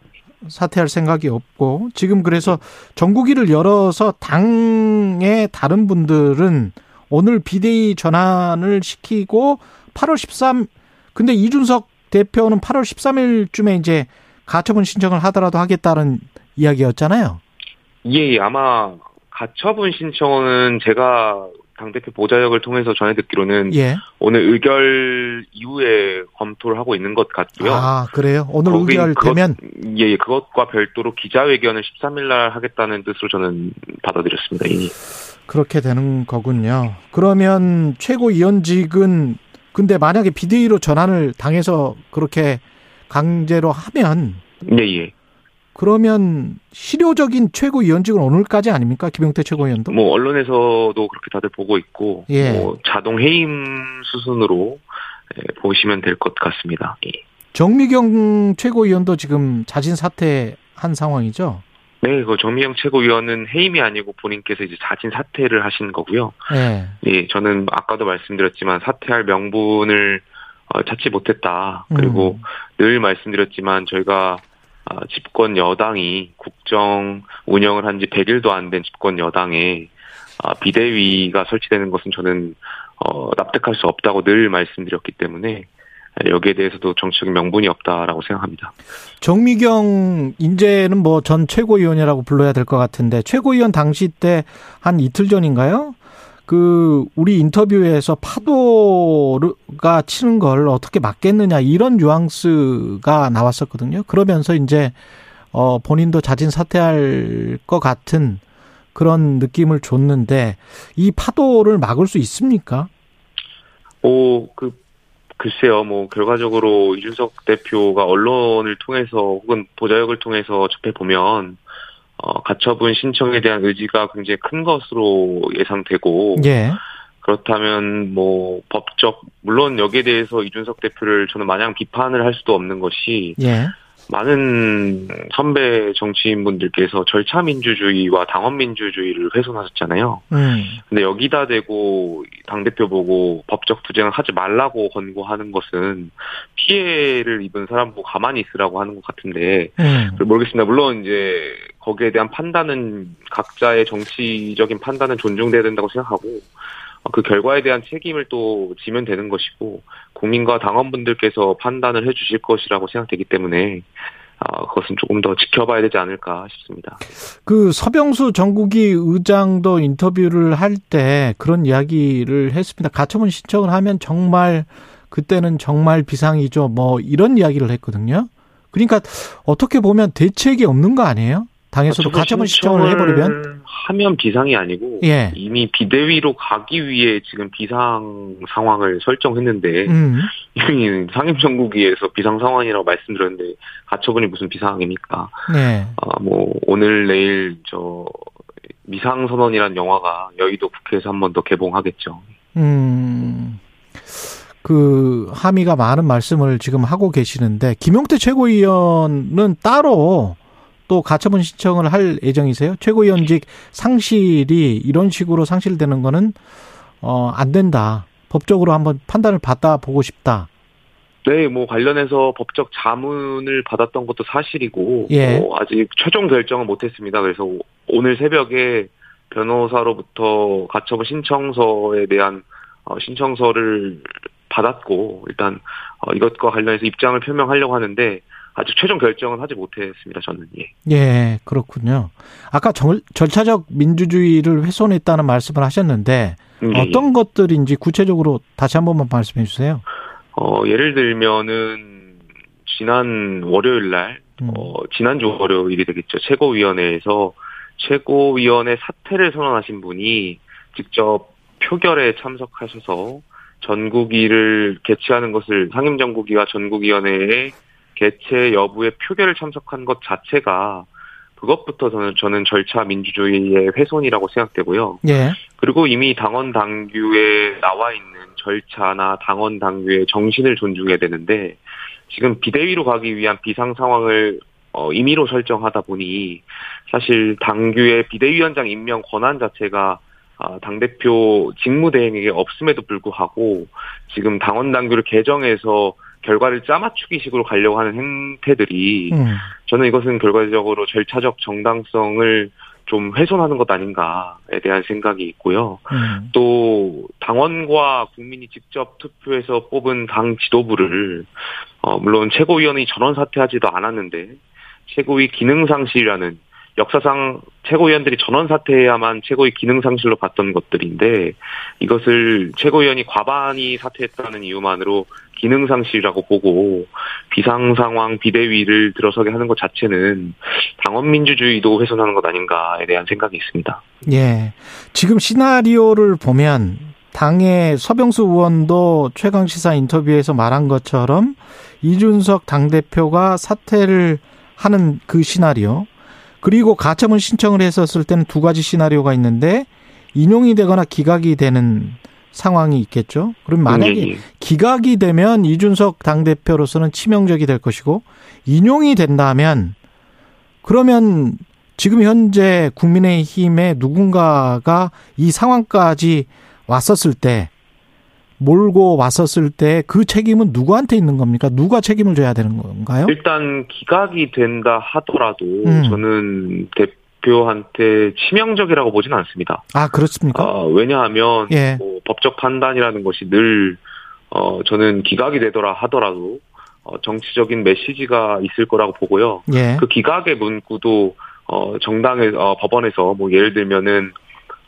사퇴할 생각이 없고 지금 그래서 전국위를 열어서 당의 다른 분들은 오늘 비대위 전환을 시키고 8월 13 근데 이준석 대표는 8월 13일쯤에 이제 가처분 신청을 하더라도 하겠다는 이야기였잖아요. 예, 예, 아마 가처분 신청은 제가 당대표 보좌역을 통해서 전해 듣기로는 예. 오늘 의결 이후에 검토를 하고 있는 것 같고요. 아, 그래요? 오늘 의결되면 그것, 예, 예, 그것과 별도로 기자회견을 13일 날 하겠다는 뜻으로 저는 받아들였습니다. 이미. 그렇게 되는 거군요. 그러면 최고위원직은 근데 만약에 비대위로 전환을 당해서 그렇게 강제로 하면 예, 예. 그러면 실효적인 최고위원직은 오늘까지 아닙니까? 김용태 최고위원도? 뭐 언론에서도 그렇게 다들 보고 있고 예. 뭐 자동 해임 수순으로 예, 보시면 될 것 같습니다. 예. 정미경 최고위원도 지금 자진 사퇴한 상황이죠. 네, 그 정미영 최고위원은 해임이 아니고 본인께서 이제 자진 사퇴를 하신 거고요. 예. 예, 저는 아까도 말씀드렸지만 사퇴할 명분을 어, 찾지 못했다. 그리고 음. 늘 말씀드렸지만 저희가 아, 집권 여당이 국정 운영을 한 지 100일도 안 된 집권 여당에 아, 비대위가 설치되는 것은 저는 어, 납득할 수 없다고 늘 말씀드렸기 때문에 여기에 대해서도 정치적인 명분이 없다라고 생각합니다. 정미경 이제는 뭐 전 최고위원이라고 불러야 될 것 같은데 최고위원 당시 때 한 이틀 전인가요? 그 우리 인터뷰에서 파도가 치는 걸 어떻게 막겠느냐 이런 뉘앙스가 나왔었거든요. 그러면서 이제 어 본인도 자진 사퇴할 것 같은 그런 느낌을 줬는데 이 파도를 막을 수 있습니까? 오, 그, 글쎄요, 뭐, 결과적으로 이준석 대표가 언론을 통해서 혹은 보좌역을 통해서 접해 보면, 어, 가처분 신청에 대한 의지가 굉장히 큰 것으로 예상되고, 예. 그렇다면 뭐, 법적, 물론 여기에 대해서 이준석 대표를 저는 마냥 비판을 할 수도 없는 것이, 예. 많은 선배 정치인분들께서 절차 민주주의와 당원 민주주의를 훼손하셨잖아요. 음. 근데 여기다 대고 당 대표 보고 법적 투쟁을 하지 말라고 권고하는 것은 피해를 입은 사람 보고 가만히 있으라고 하는 것 같은데, 음. 모르겠습니다. 물론 이제 거기에 대한 판단은 각자의 정치적인 판단은 존중돼야 된다고 생각하고, 어, 그 결과에 대한 책임을 또 지면 되는 것이고, 국민과 당원분들께서 판단을 해주실 것이라고 생각되기 때문에, 아, 그것은 조금 더 지켜봐야 되지 않을까 싶습니다. 그 서병수 전국이 의장도 인터뷰를 할 때 그런 이야기를 했습니다. 가처분 신청을 하면 정말 그때는 정말 비상이죠. 뭐 이런 이야기를 했거든요. 그러니까 어떻게 보면 대책이 없는 거 아니에요? 당에서도 가처분 신청을 해버리면 하면 비상이 아니고 예. 이미 비대위로 가기 위해 지금 비상 상황을 설정했는데 음. 이미 상임 정국위에서 비상 상황이라고 말씀드렸는데 가처분이 무슨 비상입니까? 네. 아, 뭐 오늘 내일 저 미상 선언이란 영화가 여의도 국회에서 한 번 더 개봉하겠죠. 음. 그 함의가 많은 말씀을 지금 하고 계시는데 김용태 최고위원은 따로 또 가처분 신청을 할 예정이세요? 최고위원직 상실이 이런 식으로 상실되는 거는 어, 안 된다. 법적으로 한번 판단을 받아 보고 싶다. 네, 뭐 관련해서 법적 자문을 받았던 것도 사실이고 예. 뭐 아직 최종 결정은 못했습니다. 그래서 오늘 새벽에 변호사로부터 가처분 신청서에 대한 어, 신청서를 받았고 일단 어, 이것과 관련해서 입장을 표명하려고 하는데 아직 최종 결정은 하지 못했습니다. 저는 예. 예, 그렇군요. 아까 절, 절차적 민주주의를 훼손했다는 말씀을 하셨는데 음, 예, 어떤 것들인지 구체적으로 다시 한 번만 말씀해 주세요. 어, 예를 들면은 지난 월요일 날 음. 어, 지난주 월요일이 되겠죠. 최고위원회에서 최고위원회 사퇴를 선언하신 분이 직접 표결에 참석하셔서 전국위를 개최하는 것을 상임정국위와 전국위원회에 개최 여부의 표결을 참석한 것 자체가 그것부터 저는 저는 절차 민주주의의 훼손이라고 생각되고요. 예. 그리고 이미 당원 당규에 나와 있는 절차나 당원 당규의 정신을 존중해야 되는데 지금 비대위로 가기 위한 비상 상황을 어, 임의로 설정하다 보니 사실 당규의 비대위원장 임명 권한 자체가 아, 당대표 직무대행에게 없음에도 불구하고 지금 당원 당규를 개정해서 결과를 짜맞추기식으로 가려고 하는 행태들이 음. 저는 이것은 결과적으로 절차적 정당성을 좀 훼손하는 것 아닌가에 대한 생각이 있고요. 음. 또 당원과 국민이 직접 투표해서 뽑은 당 지도부를 어 물론 최고위원이 전원 사퇴하지도 않았는데 최고위 기능 상실이라는 역사상 최고위원들이 전원 사퇴해야만 최고위 기능 상실로 봤던 것들인데 이것을 최고위원이 과반이 사퇴했다는 이유만으로 기능 상실이라고 보고 비상 상황 비대위를 들어서게 하는 것 자체는 당원 민주주의도 훼손하는 것 아닌가에 대한 생각이 있습니다. 예. 지금 시나리오를 보면 당의 서병수 의원도 최강 시사 인터뷰에서 말한 것처럼 이준석 당 대표가 사퇴를 하는 그 시나리오 그리고 가처분 신청을 했었을 때는 두 가지 시나리오가 있는데 인용이 되거나 기각이 되는 상황이 있겠죠. 그럼 만약에 예, 예. 기각이 되면 이준석 당대표로서는 치명적이 될 것이고 인용이 된다면 그러면 지금 현재 국민의힘의 누군가가 이 상황까지 왔었을 때 몰고 왔었을 때 그 책임은 누구한테 있는 겁니까? 누가 책임을 져야 되는 건가요? 일단 기각이 된다 하더라도 음. 저는 대 표한테 치명적이라고 보지는 않습니다. 아 그렇습니까? 어, 왜냐하면 예. 뭐 법적 판단이라는 것이 늘 어, 저는 기각이 되더라 하더라도 어, 정치적인 메시지가 있을 거라고 보고요. 예. 그 기각의 문구도 어, 정당의 어, 법원에서 뭐 예를 들면은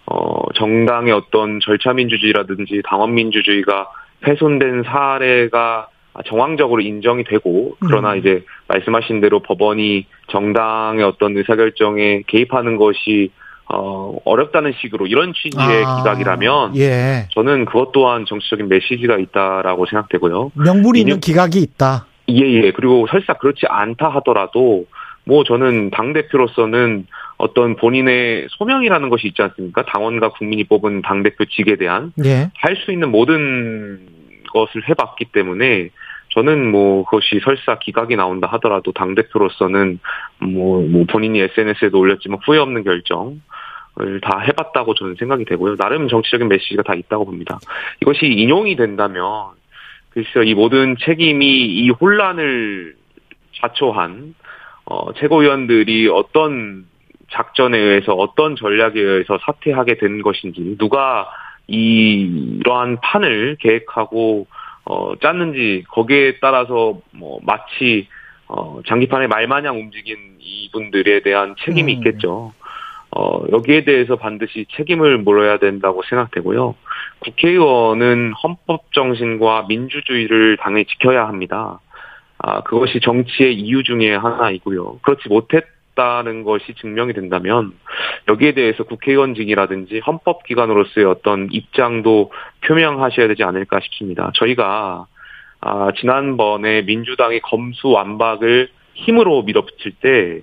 어, 정당의 어떤 절차 민주주의라든지 당원 민주주의가 훼손된 사례가 정황적으로 인정이 되고 그러나 음. 이제 말씀하신 대로 법원이 정당의 어떤 의사결정에 개입하는 것이 어, 어렵다는 식으로 이런 취지의 아, 기각이라면 예. 저는 그것 또한 정치적인 메시지가 있다라고 생각되고요. 명분이 있는 기각이 있다. 예, 예. 그리고 설사 그렇지 않다 하더라도 뭐 저는 당 대표로서는 어떤 본인의 소명이라는 것이 있지 않습니까? 당원과 국민이 뽑은 당 대표직에 대한 예. 할수 있는 모든 것을 해봤기 때문에 저는 뭐 그것이 설사 기각이 나온다 하더라도 당 대표로서는 뭐, 뭐 본인이 SNS에도 올렸지만 후회 없는 결정을 다 해봤다고 저는 생각이 되고요. 나름 정치적인 메시지가 다 있다고 봅니다. 이것이 인용이 된다면 글쎄요, 이 모든 책임이 이 혼란을 자초한 어, 최고위원들이 어떤 작전에 의해서 어떤 전략에 의해서 사퇴하게 된 것인지 누가 이 이러한 판을 계획하고 어, 짰는지 거기에 따라서 뭐 마치 어, 장기판의 말마냥 움직인 이분들에 대한 책임이 음. 있겠죠. 어, 여기에 대해서 반드시 책임을 물어야 된다고 생각되고요. 국회의원은 헌법 정신과 민주주의를 당연히 지켜야 합니다. 아, 그것이 정치의 이유 중에 하나이고요. 그렇지 못했 다는 것이 증명이 된다면 여기에 대해서 국회의원직이라든지 헌법기관으로서의 어떤 입장도 표명하셔야 되지 않을까 싶습니다. 저희가 아, 지난번에 민주당이 검수 완박을 힘으로 밀어붙일 때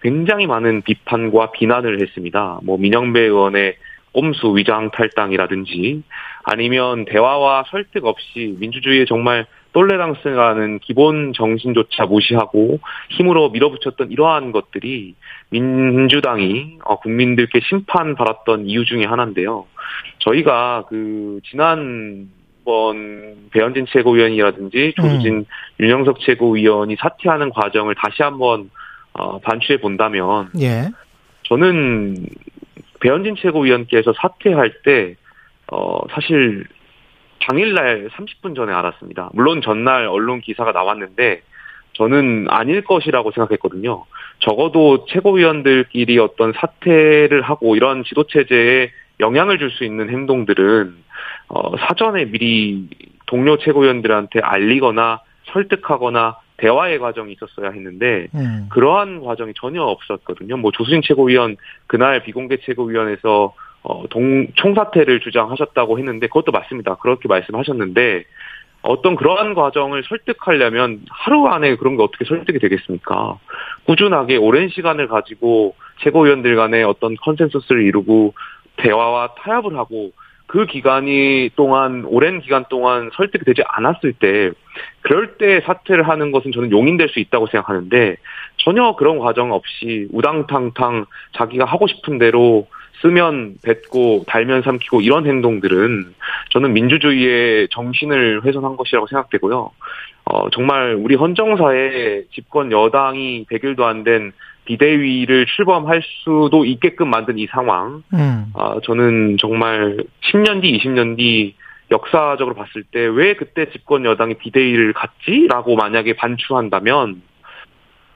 굉장히 많은 비판과 비난을 했습니다. 뭐 민영배 의원의 꼼수 위장 탈당이라든지 아니면 대화와 설득 없이 민주주의에 정말 똘레랑스라는 기본 정신조차 무시하고 힘으로 밀어붙였던 이러한 것들이 민주당이 어, 국민들께 심판받았던 이유 중에 하나인데요. 저희가 그 지난 번 배현진 최고위원이라든지 조수진 윤영석 최고위원이 사퇴하는 과정을 다시 한번 어, 반추해 본다면 예. 저는 배현진 최고위원께서 사퇴할 때 어, 사실 당일날 30분 전에 알았습니다. 물론 전날 언론 기사가 나왔는데 저는 아닐 것이라고 생각했거든요. 적어도 최고위원들끼리 어떤 사퇴를 하고 이런 지도 체제에 영향을 줄 수 있는 행동들은 어, 사전에 미리 동료 최고위원들한테 알리거나 설득하거나 대화의 과정이 있었어야 했는데 음. 그러한 과정이 전혀 없었거든요. 뭐 조수진 최고위원 그날 비공개 최고위원회에서 어, 동, 총사퇴를 주장하셨다고 했는데 그것도 맞습니다. 그렇게 말씀하셨는데 어떤 그러한 과정을 설득하려면 하루 안에 그런 게 어떻게 설득이 되겠습니까? 꾸준하게 오랜 시간을 가지고 최고위원들 간의 어떤 컨센서스를 이루고 대화와 타협을 하고 그 기간이 동안 오랜 기간 동안 설득이 되지 않았을 때 그럴 때 사퇴를 하는 것은 저는 용인될 수 있다고 생각하는데 전혀 그런 과정 없이 우당탕탕 자기가 하고 싶은 대로 쓰면 뱉고 달면 삼키고 이런 행동들은 저는 민주주의의 정신을 훼손한 것이라고 생각되고요. 어, 정말 우리 헌정사에 집권 여당이 100일도 안 된 비대위를 출범할 수도 있게끔 만든 이 상황, 음. 아, 저는 정말 10년 뒤, 20년 뒤 역사적으로 봤을 때 왜 그때 집권 여당이 비대위를 갔지라고 만약에 반추한다면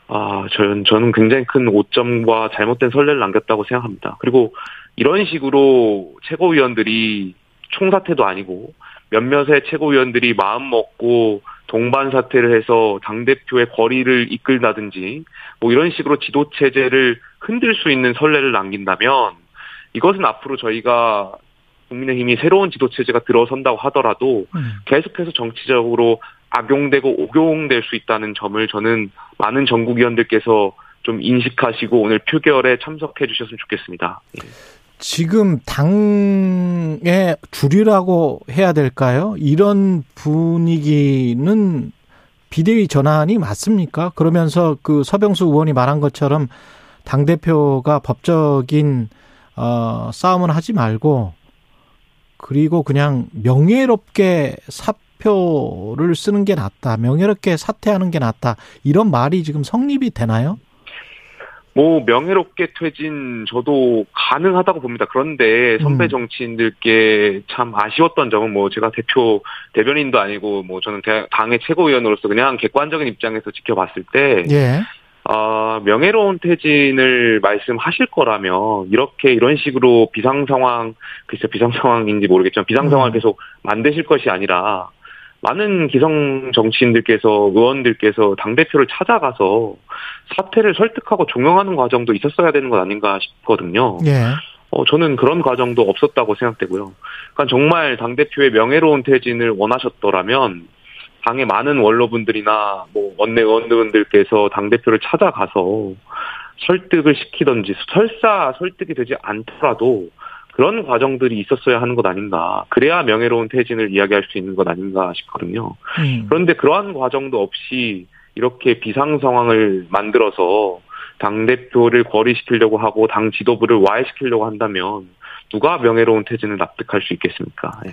아, 저는 저는 굉장히 큰 오점과 잘못된 선례를 남겼다고 생각합니다. 그리고 이런 식으로 최고위원들이 총사퇴도 아니고 몇몇의 최고위원들이 마음 먹고 동반 사퇴를 해서 당 대표의 거리를 이끌다든지 뭐 이런 식으로 지도 체제를 흔들 수 있는 선례를 남긴다면 이것은 앞으로 저희가 국민의힘이 새로운 지도 체제가 들어선다고 하더라도 음. 계속해서 정치적으로 악용되고 옥용될 수 있다는 점을 저는 많은 전국위원들께서 좀 인식하시고 오늘 표결에 참석해 주셨으면 좋겠습니다. 예. 지금 당의 주류라고 해야 될까요? 이런 분위기는 비대위 전환이 맞습니까? 그러면서 그 서병수 의원이 말한 것처럼 당 대표가 법적인 어, 싸움은 하지 말고 그리고 그냥 명예롭게 사표를 쓰는 게 낫다. 명예롭게 사퇴하는 게 낫다. 이런 말이 지금 성립이 되나요? 뭐 명예롭게 퇴진 저도 가능하다고 봅니다. 그런데 선배 음. 정치인들께 참 아쉬웠던 점은 뭐 제가 대표 대변인도 아니고 뭐 저는 대- 당의 최고위원으로서 그냥 객관적인 입장에서 지켜봤을 때 예. 아, 명예로운 퇴진을 말씀하실 거라면 이렇게 이런 식으로 비상 상황 글쎄 비상 상황인지 모르겠지만 비상 상황을 음. 계속 만드실 것이 아니라 많은 기성 정치인들께서 의원들께서 당 대표를 찾아가서 사퇴를 설득하고 종용하는 과정도 있었어야 되는 것 아닌가 싶거든요. 예. 어, 저는 그런 과정도 없었다고 생각되고요. 그러니까 정말 당 대표의 명예로운 퇴진을 원하셨더라면, 당의 많은 원로분들이나, 뭐, 원내 의원들께서 당 대표를 찾아가서 설득을 시키던지, 설사 설득이 되지 않더라도, 그런 과정들이 있었어야 하는 것 아닌가. 그래야 명예로운 퇴진을 이야기할 수 있는 것 아닌가 싶거든요. 음. 그런데 그러한 과정도 없이 이렇게 비상 상황을 만들어서 당 대표를 거리시키려고 하고 당 지도부를 와해시키려고 한다면 누가 명예로운 퇴진을 납득할 수 있겠습니까? 예.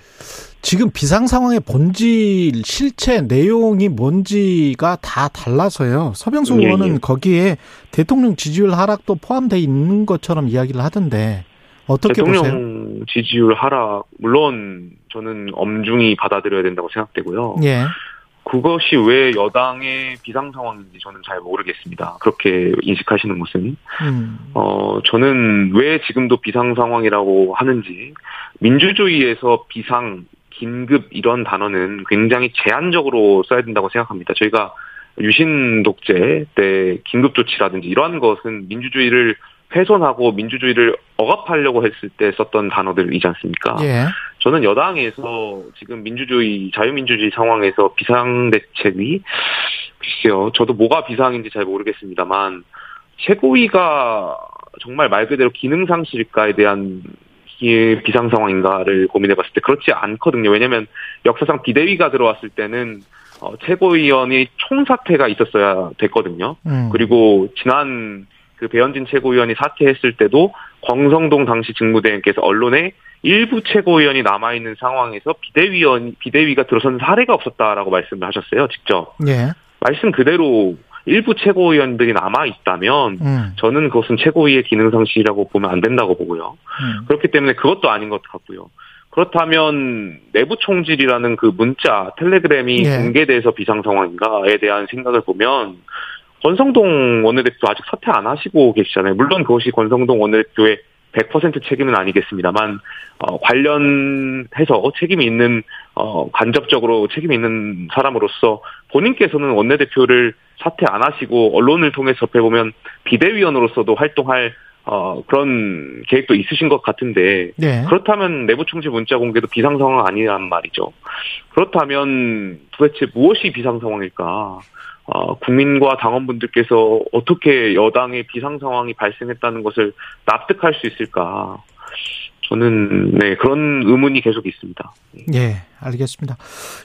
지금 비상 상황의 본질, 실체, 내용이 뭔지가 다 달라서요. 서병수 예, 의원은 예. 거기에 대통령 지지율 하락도 포함되어 있는 것처럼 이야기를 하던데 어떻게 대통령 보세요? 지지율 하락 물론 저는 엄중히 받아들여야 된다고 생각되고요. 예. 그것이 왜 여당의 비상 상황인지 저는 잘 모르겠습니다. 그렇게 인식하시는 것은 음. 어, 저는 왜 지금도 비상 상황이라고 하는지, 민주주의에서 비상, 긴급 이런 단어는 굉장히 제한적으로 써야 된다고 생각합니다. 저희가 유신 독재 때 긴급 조치라든지 이러한 것은 민주주의를 훼손하고 민주주의를 억압하려고 했을 때 썼던 단어들이지 않습니까? 예. 저는 여당에서 지금 민주주의, 자유민주주의 상황에서 비상대책이, 글쎄요, 저도 뭐가 비상인지 잘 모르겠습니다만, 최고위가 정말 말 그대로 기능상실일까에 대한 이 비상 상황인가를 고민해 봤을 때 그렇지 않거든요. 왜냐면 역사상 비대위가 들어왔을 때는 어, 최고위원이 총사퇴가 있었어야 됐거든요. 음. 그리고 지난 그 배현진 최고위원이 사퇴했을 때도 광성동 당시 직무대행께서 언론에 일부 최고위원이 남아있는 상황에서 비대위원, 비대위가 들어선 사례가 없었다라고 말씀을 하셨어요, 직접. 예. 말씀 그대로 일부 최고위원들이 남아 있다면 음. 저는 그것은 최고위의 기능 상실이라고 보면 안 된다고 보고요. 음. 그렇기 때문에 그것도 아닌 것 같고요. 그렇다면 내부 총질이라는 그 문자, 텔레그램이 예. 공개돼서 비상 상황인가에 대한 생각을 보면 권성동 원내대표 아직 사퇴 안 하시고 계시잖아요. 물론 그것이 권성동 원내대표의 100% 책임은 아니겠습니다만 어, 관련해서 책임이 있는 어, 간접적으로 책임이 있는 사람으로서 본인께서는 원내대표를 사퇴 안 하시고 언론을 통해서 접해보면 비대위원으로서도 활동할 어, 그런 계획도 있으신 것 같은데 예. 그렇다면 내부 총질 문자 공개도 비상 상황 아니란 말이죠. 그렇다면 도대체 무엇이 비상 상황일까? 어, 국민과 당원분들께서 어떻게 여당의 비상 상황이 발생했다는 것을 납득할 수 있을까? 저는 네 그런 의문이 계속 있습니다. 예. 알겠습니다.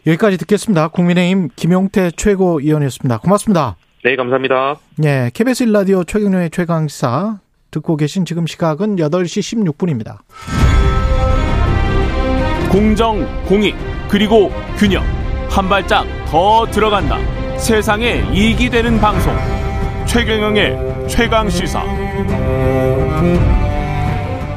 여기까지 듣겠습니다. 국민의힘 김용태 최고위원이었습니다. 고맙습니다. 네 감사합니다. 예. KBS 1라디오 최경련의 최강 시사 듣고 계신 지금 시각은 8시 16분입니다. 공정, 공익, 그리고 균형. 한 발짝 더 들어간다. 세상에 이익이 되는 방송. 최경영의 최강 시사.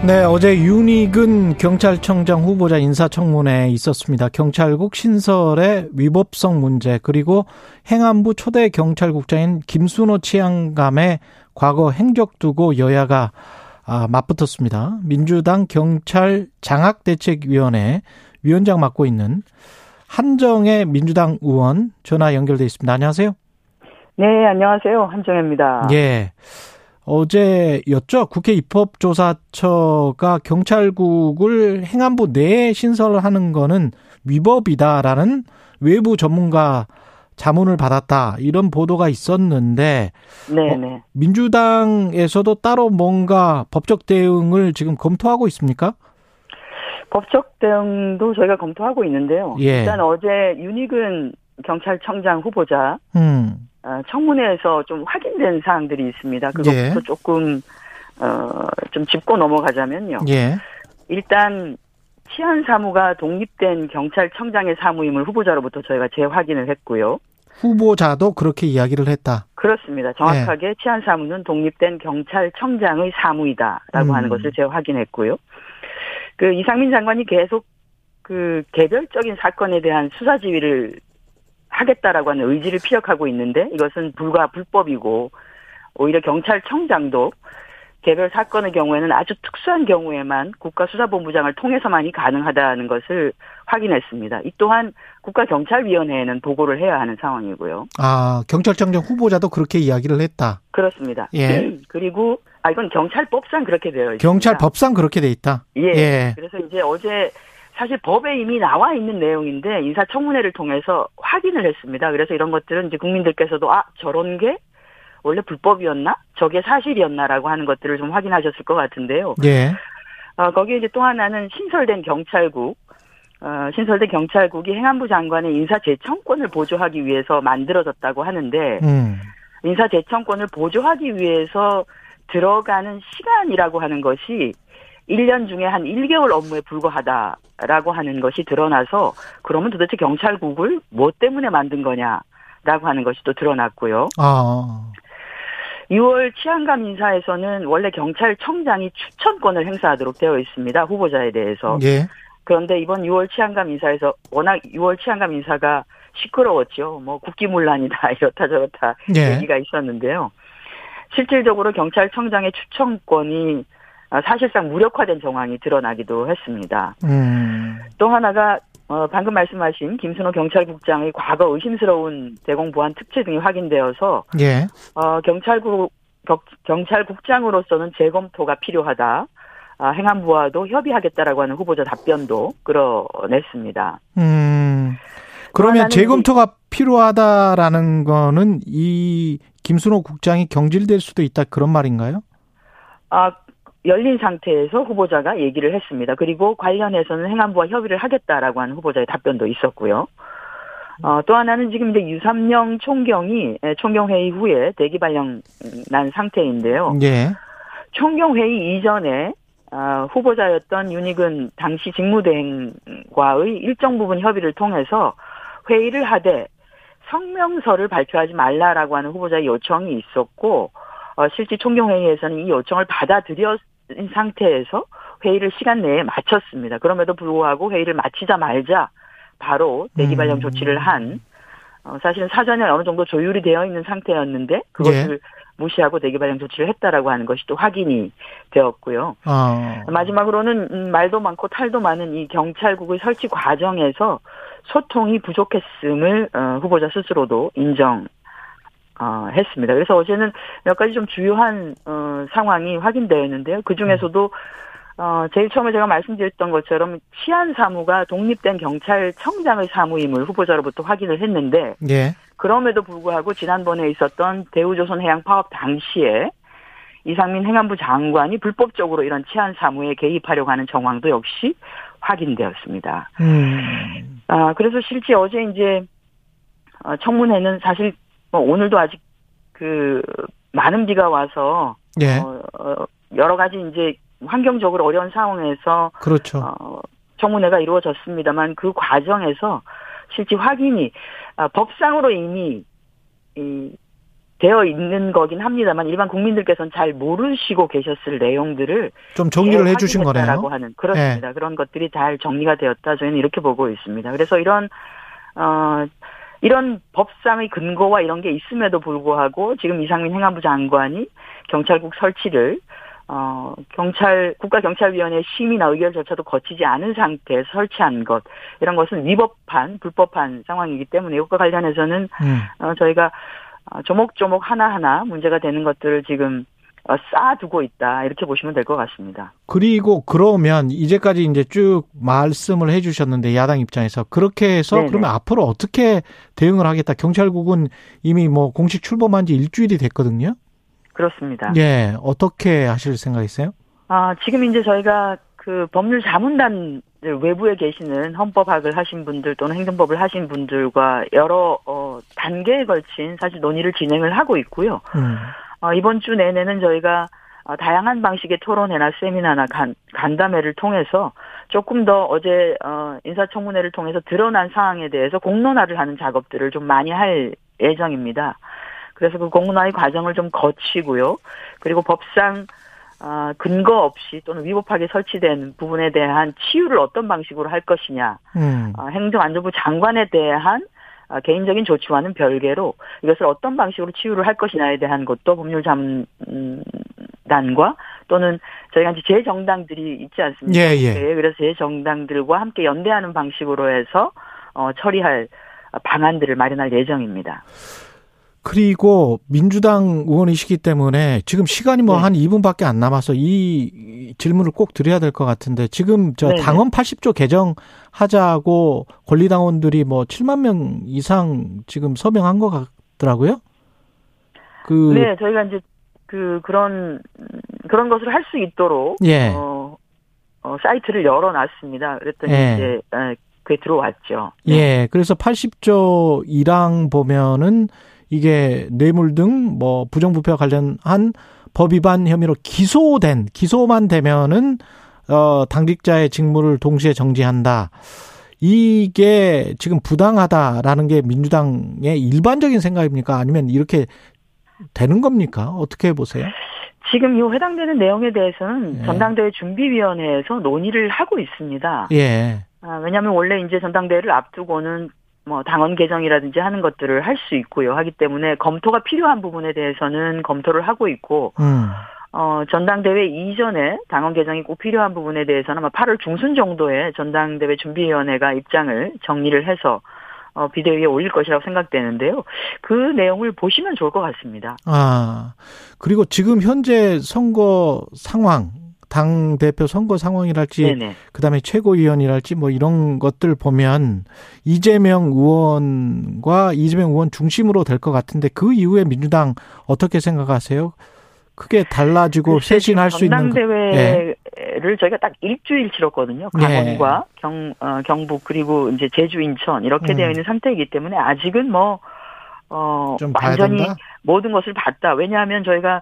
네, 어제 윤익은 경찰청장 후보자 인사청문회에 있었습니다. 경찰국 신설의 위법성 문제 그리고 행안부 초대 경찰국장인 김순호 치안감의 과거 행적 두고 여야가 아, 맞붙었습니다. 민주당 경찰 장학대책위원회 위원장 맡고 있는 한정혜 민주당 의원 전화 연결돼 있습니다. 안녕하세요. 네, 안녕하세요. 한정혜입니다. 예. 어제였죠. 국회 입법조사처가 경찰국을 행안부 내에 신설을 하는 거는 위법이다라는 외부 전문가 자문을 받았다. 이런 보도가 있었는데 네, 어, 네. 민주당에서도 따로 뭔가 법적 대응을 지금 검토하고 있습니까? 법적 대응도 저희가 검토하고 있는데요. 예. 일단 어제 윤희근 경찰청장 후보자 음. 어, 청문회에서 좀 확인된 사항들이 있습니다. 그것부터 예. 조금 어, 좀 짚고 넘어가자면요. 예. 일단 치안 사무가 독립된 경찰청장의 사무임을 후보자로부터 저희가 재확인을 했고요. 후보자도 그렇게 이야기를 했다. 그렇습니다. 정확하게 치안 사무는 독립된 경찰청장의 사무이다라고 음. 하는 것을 재확인했고요. 그 이상민 장관이 계속 그 개별적인 사건에 대한 수사 지휘를 하겠다라고 하는 의지를 피력하고 있는데 이것은 불과 불법이고 오히려 경찰청장도 개별 사건의 경우에는 아주 특수한 경우에만 국가수사본부장을 통해서만이 가능하다는 것을 확인했습니다. 이 또한 국가경찰위원회에는 보고를 해야 하는 상황이고요. 아, 경찰청장 후보자도 그렇게 이야기를 했다. 그렇습니다. 예. 그리고 아 이건 경찰법상 그렇게 되어 있습니다. 경찰법상 그렇게 돼 있다. 예. 예. 그래서 이제 어제 사실 법에 이미 나와 있는 내용인데 인사청문회를 통해서 확인을 했습니다. 그래서 이런 것들은 이제 국민들께서도 아 저런 게 원래 불법이었나? 저게 사실이었나라고 하는 것들을 좀 확인하셨을 것 같은데요. 예. 어, 거기에 이제 또 하나는 신설된 경찰국, 어, 신설된 경찰국이 행안부 장관의 인사재청권을 보조하기 위해서 만들어졌다고 하는데, 음. 인사재청권을 보조하기 위해서 들어가는 시간이라고 하는 것이 1년 중에 한 1개월 업무에 불과하다라고 하는 것이 드러나서, 그러면 도대체 경찰국을 뭐 때문에 만든 거냐라고 하는 것이 또 드러났고요. 아. 6월 치안감 인사에서는 원래 경찰청장이 추천권을 행사하도록 되어 있습니다. 후보자에 대해서. 예. 그런데 이번 6월 치안감 인사에서 워낙 6월 치안감 인사가 시끄러웠죠. 뭐 국기문란이다 이렇다 저렇다 예. 얘기가 있었는데요. 실질적으로 경찰청장의 추천권이 아, 사실상 무력화된 정황이 드러나기도 했습니다. 음. 또 하나가 어, 방금 말씀하신 김순호 경찰국장의 과거 의심스러운 대공 보안 특채 등이 확인되어서 예. 어, 경찰국 경- 경찰국장으로서는 재검토가 필요하다. 아, 행안부와도 협의하겠다라고 하는 후보자 답변도 끌어냈습니다. 음. 그러면 재검토가 필요하다라는 거는 이 김순호 국장이 경질될 수도 있다 그런 말인가요? 아, 열린 상태에서 후보자가 얘기를 했습니다. 그리고 관련해서는 행안부와 협의를 하겠다라고 하는 후보자의 답변도 있었고요. 어, 또 하나는 지금 이제 유삼령 총경이 에, 총경회의 후에 대기 발령 난 상태인데요. 예. 총경회의 이전에 아, 후보자였던 윤익은 당시 직무대행과의 일정 부분 협의를 통해서 회의를 하되 성명서를 발표하지 말라라고 하는 후보자의 요청이 있었고 어, 실제 총경회의에서는 이 요청을 받아들인 상태에서 회의를 시간 내에 마쳤습니다. 그럼에도 불구하고 회의를 마치자 말자 바로 대기 발령 음. 조치를 한 어, 사실은 사전에 어느 정도 조율이 되어 있는 상태였는데 그것을 무시하고 대기 발령 조치를 했다라고 하는 것이 또 확인이 되었고요. 아. 마지막으로는 음, 말도 많고 탈도 많은 이 경찰국의 설치 과정에서 소통이 부족했음을 어, 후보자 스스로도 인정. 어, 했습니다. 그래서 어제는 몇 가지 좀 주요한 어, 상황이 확인되었는데요. 그 중에서도 어, 제일 처음에 제가 말씀드렸던 것처럼 치안 사무가 독립된 경찰청장의 사무임을 후보자로부터 확인을 했는데 예. 그럼에도 불구하고 지난번에 있었던 대우조선 해양 파업 당시에 이상민 행안부 장관이 불법적으로 이런 치안 사무에 개입하려고 하는 정황도 역시 확인되었습니다. 음. 아, 그래서 실제 어제 이제 어, 청문회는 사실 뭐 오늘도 아직 그 많은 비가 와서 예. 어, 어, 여러 가지 이제 환경적으로 어려운 상황에서 그렇죠. 어, 청문회가 이루어졌습니다만 그 과정에서 실제 확인이 아, 법상으로 이미 이, 되어 있는 거긴 합니다만 일반 국민들께서는 잘 모르시고 계셨을 내용들을 좀 정리를 해 주신 거네요. 예. 라고 하는 그렇습니다. 그런 것들이 잘 정리가 되었다. 저희는 이렇게 보고 있습니다. 그래서 이런 어 이런 법상의 근거와 이런 게 있음에도 불구하고 지금 이상민 행안부 장관이 경찰국 설치를 어 경찰 국가경찰위원회 심의나 의결조차도 거치지 않은 상태에서 설치한 것 이런 것은 위법한 불법한 상황이기 때문에 이것과 관련해서는 음. 어, 저희가 어, 조목조목 하나하나 문제가 되는 것들을 지금 어, 쌓아두고 있다 이렇게 보시면 될 것 같습니다. 그리고 그러면 이제까지 이제 쭉 말씀을 해 주셨는데 야당 입장에서 그렇게 해서 네네. 그러면 앞으로 어떻게 대응을 하겠다. 경찰국은 이미 뭐 공식 출범한 지 일주일이 됐거든요. 그렇습니다. 예. 어떻게 하실 생각이세요? 아, 지금 이제 저희가 그 법률 자문단 외부에 계시는 헌법학을 하신 분들 또는 행정법을 하신 분들과 여러 어, 단계에 걸친 사실 논의를 진행을 하고 있고요. 음. 어, 이번 주 내내는 저희가 어, 다양한 방식의 토론회나 세미나나 간, 간담회를 통해서 조금 더 어제 어, 인사청문회를 통해서 드러난 사항에 대해서 공론화를 하는 작업들을 좀 많이 할 예정입니다. 그래서 그 공론화의 과정을 좀 거치고요. 그리고 법상 어, 근거 없이 또는 위법하게 설치된 부분에 대한 치유를 어떤 방식으로 할 것이냐, 음. 어, 행정안전부 장관에 대한 어, 개인적인 조치와는 별개로 이것을 어떤 방식으로 치유를 할 것이냐에 대한 것도 법률 잠단과 또는 저희가 이제 제 정당들이 있지 않습니까? 예, 예. 네, 그래서 제 정당들과 함께 연대하는 방식으로 해서 어, 처리할 방안들을 마련할 예정입니다. 그리고 민주당 의원이시기 때문에 지금 시간이 뭐 네. 한 2분밖에 안 남아서 이 질문을 꼭 드려야 될 것 같은데 지금 저 네네. 당원 80조 개정 하자고 권리당원들이 뭐 7만 명 이상 지금 서명한 것 같더라고요. 그 네, 저희가 이제 그 그런 음, 그런 것을 할 수 있도록 예. 어, 어, 사이트를 열어놨습니다. 그랬더니 예. 이제 에, 그게 들어왔죠. 예, 그래서 80조 1항 보면은 이게 뇌물 등 뭐 부정부패와 관련한 법 위반 혐의로 기소된 기소만 되면은 어 당직자의 직무를 동시에 정지한다. 이게 지금 부당하다라는 게 민주당의 일반적인 생각입니까? 아니면 이렇게 되는 겁니까? 어떻게 보세요? 지금 이 해당되는 내용에 대해서는 예. 전당대회 준비위원회에서 논의를 하고 있습니다. 예. 아, 왜냐하면 원래 이제 전당대회를 앞두고는 뭐 당원 개정이라든지 하는 것들을 할 수 있고요. 하기 때문에 검토가 필요한 부분에 대해서는 검토를 하고 있고 음. 어, 전당대회 이전에 당원 개정이 꼭 필요한 부분에 대해서는 아마 8월 중순 정도에 전당대회 준비위원회가 입장을 정리를 해서 어, 비대위에 올릴 것이라고 생각되는데요. 그 내용을 보시면 좋을 것 같습니다. 아, 그리고 지금 현재 선거 상황, 당 대표 선거 상황이랄지, 네네. 그다음에 최고위원이랄지 뭐 이런 것들 보면 이재명 의원과 이재명 의원 중심으로 될 것 같은데 그 이후에 민주당 어떻게 생각하세요? 크게 달라지고 쇄신할 수 있는. 전당대회를 저희가 딱 일주일 치렀거든요. 강원과 경, 어, 경북 그리고 이제 제주, 인천 이렇게 음. 되어 있는 상태이기 때문에 아직은 뭐 어, 완전히? 모든 것을 봤다. 왜냐하면 저희가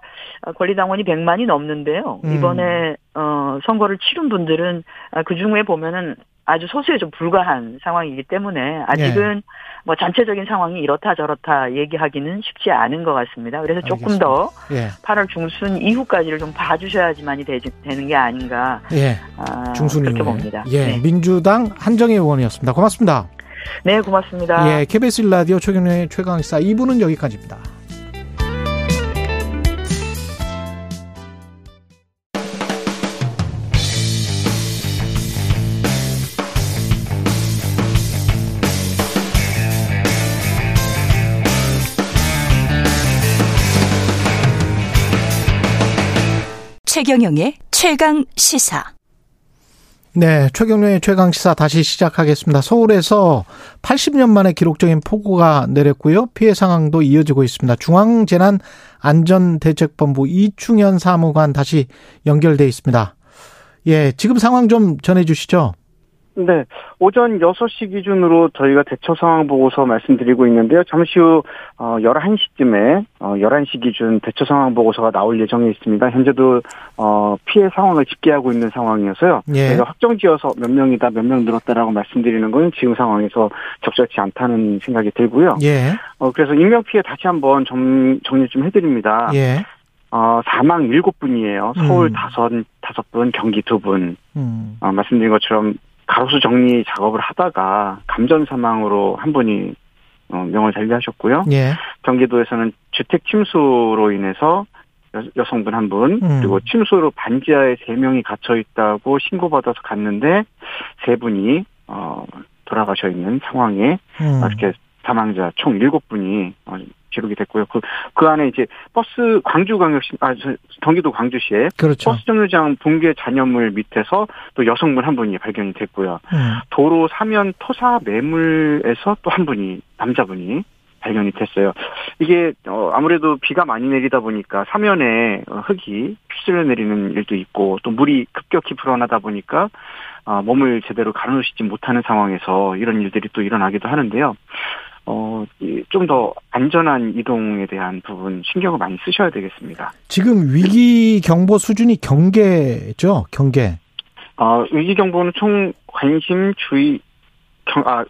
권리당원이 100만이 넘는데요. 음. 이번에 어, 선거를 치른 분들은 아, 그 중에 보면은 아주 소수에 좀 불과한 상황이기 때문에 아직은 예. 뭐 전체적인 상황이 이렇다 저렇다 얘기하기는 쉽지 않은 것 같습니다. 그래서 조금 더 예. 8월 중순 이후까지를 좀 봐주셔야지만이 되, 되는 게 아닌가 예. 아, 중순 이후에. 봅니다. 예. 네. 민주당 한정혜 의원이었습니다. 고맙습니다. 네, 고맙습니다. 예. KBS 라디오 최경련의 최강시사 2부는 여기까지입니다. 최경영의 최강 시사. 네, 최경련의 최강 시사 다시 시작하겠습니다. 서울에서 80년 만에 기록적인 폭우가 내렸고요. 피해 상황도 이어지고 있습니다. 중앙재난안전대책본부 이충현 사무관 다시 연결돼 있습니다. 예, 지금 상황 좀 전해 주시죠. 네. 오전 6시 기준으로 저희가 대처 상황 보고서 말씀드리고 있는데요. 잠시 후, 어, 11시쯤에, 어, 11시 기준 대처 상황 보고서가 나올 예정에 있습니다. 현재도, 어, 피해 상황을 집계하고 있는 상황이어서요. 예. 저희가 확정 지어서 몇 명이다, 몇 명 늘었다라고 말씀드리는 건 지금 상황에서 적절치 않다는 생각이 들고요. 예, 어, 그래서 인명 피해 다시 한번 정, 정리 좀 해드립니다. 예, 어, 사망 7분이에요. 서울 음. 다섯, 다섯 분, 경기 두 분. 음, 어, 말씀드린 것처럼 가로수 정리 작업을 하다가 감전 사망으로 한 분이 어, 명을 달리하셨고요. 예, 경기도에서는 주택 침수로 인해서 여, 성분 한 분, 음. 그리고 침수로 반지하에 세 명이 갇혀 있다고 신고받아서 갔는데 세 분이 어, 돌아가셔 있는 상황에 음, 이렇게 사망자 총 일곱 분이 어, 기록이 됐고요. 그, 그 안에 이제 버스 광주광역시, 아, 저, 경기도 광주시에 그렇죠. 버스 정류장 붕괴 잔여물 밑에서 또 여성분 한 분이 발견이 됐고요. 음, 도로 사면 토사 매물에서 또 한 분이 남자분이 발견이 됐어요. 이게 어, 아무래도 비가 많이 내리다 보니까 사면에 어, 흙이 휩쓸려 내리는 일도 있고 또 물이 급격히 불어나다 보니까 어, 몸을 제대로 가누시지 못하는 상황에서 이런 일들이 또 일어나기도 하는데요. 어, 좀 더 안전한 이동에 대한 부분 신경을 많이 쓰셔야 되겠습니다. 지금 위기 경보 수준이 경계죠, 경계. 어, 위기 경보는 총 관심, 주의, 경, 아,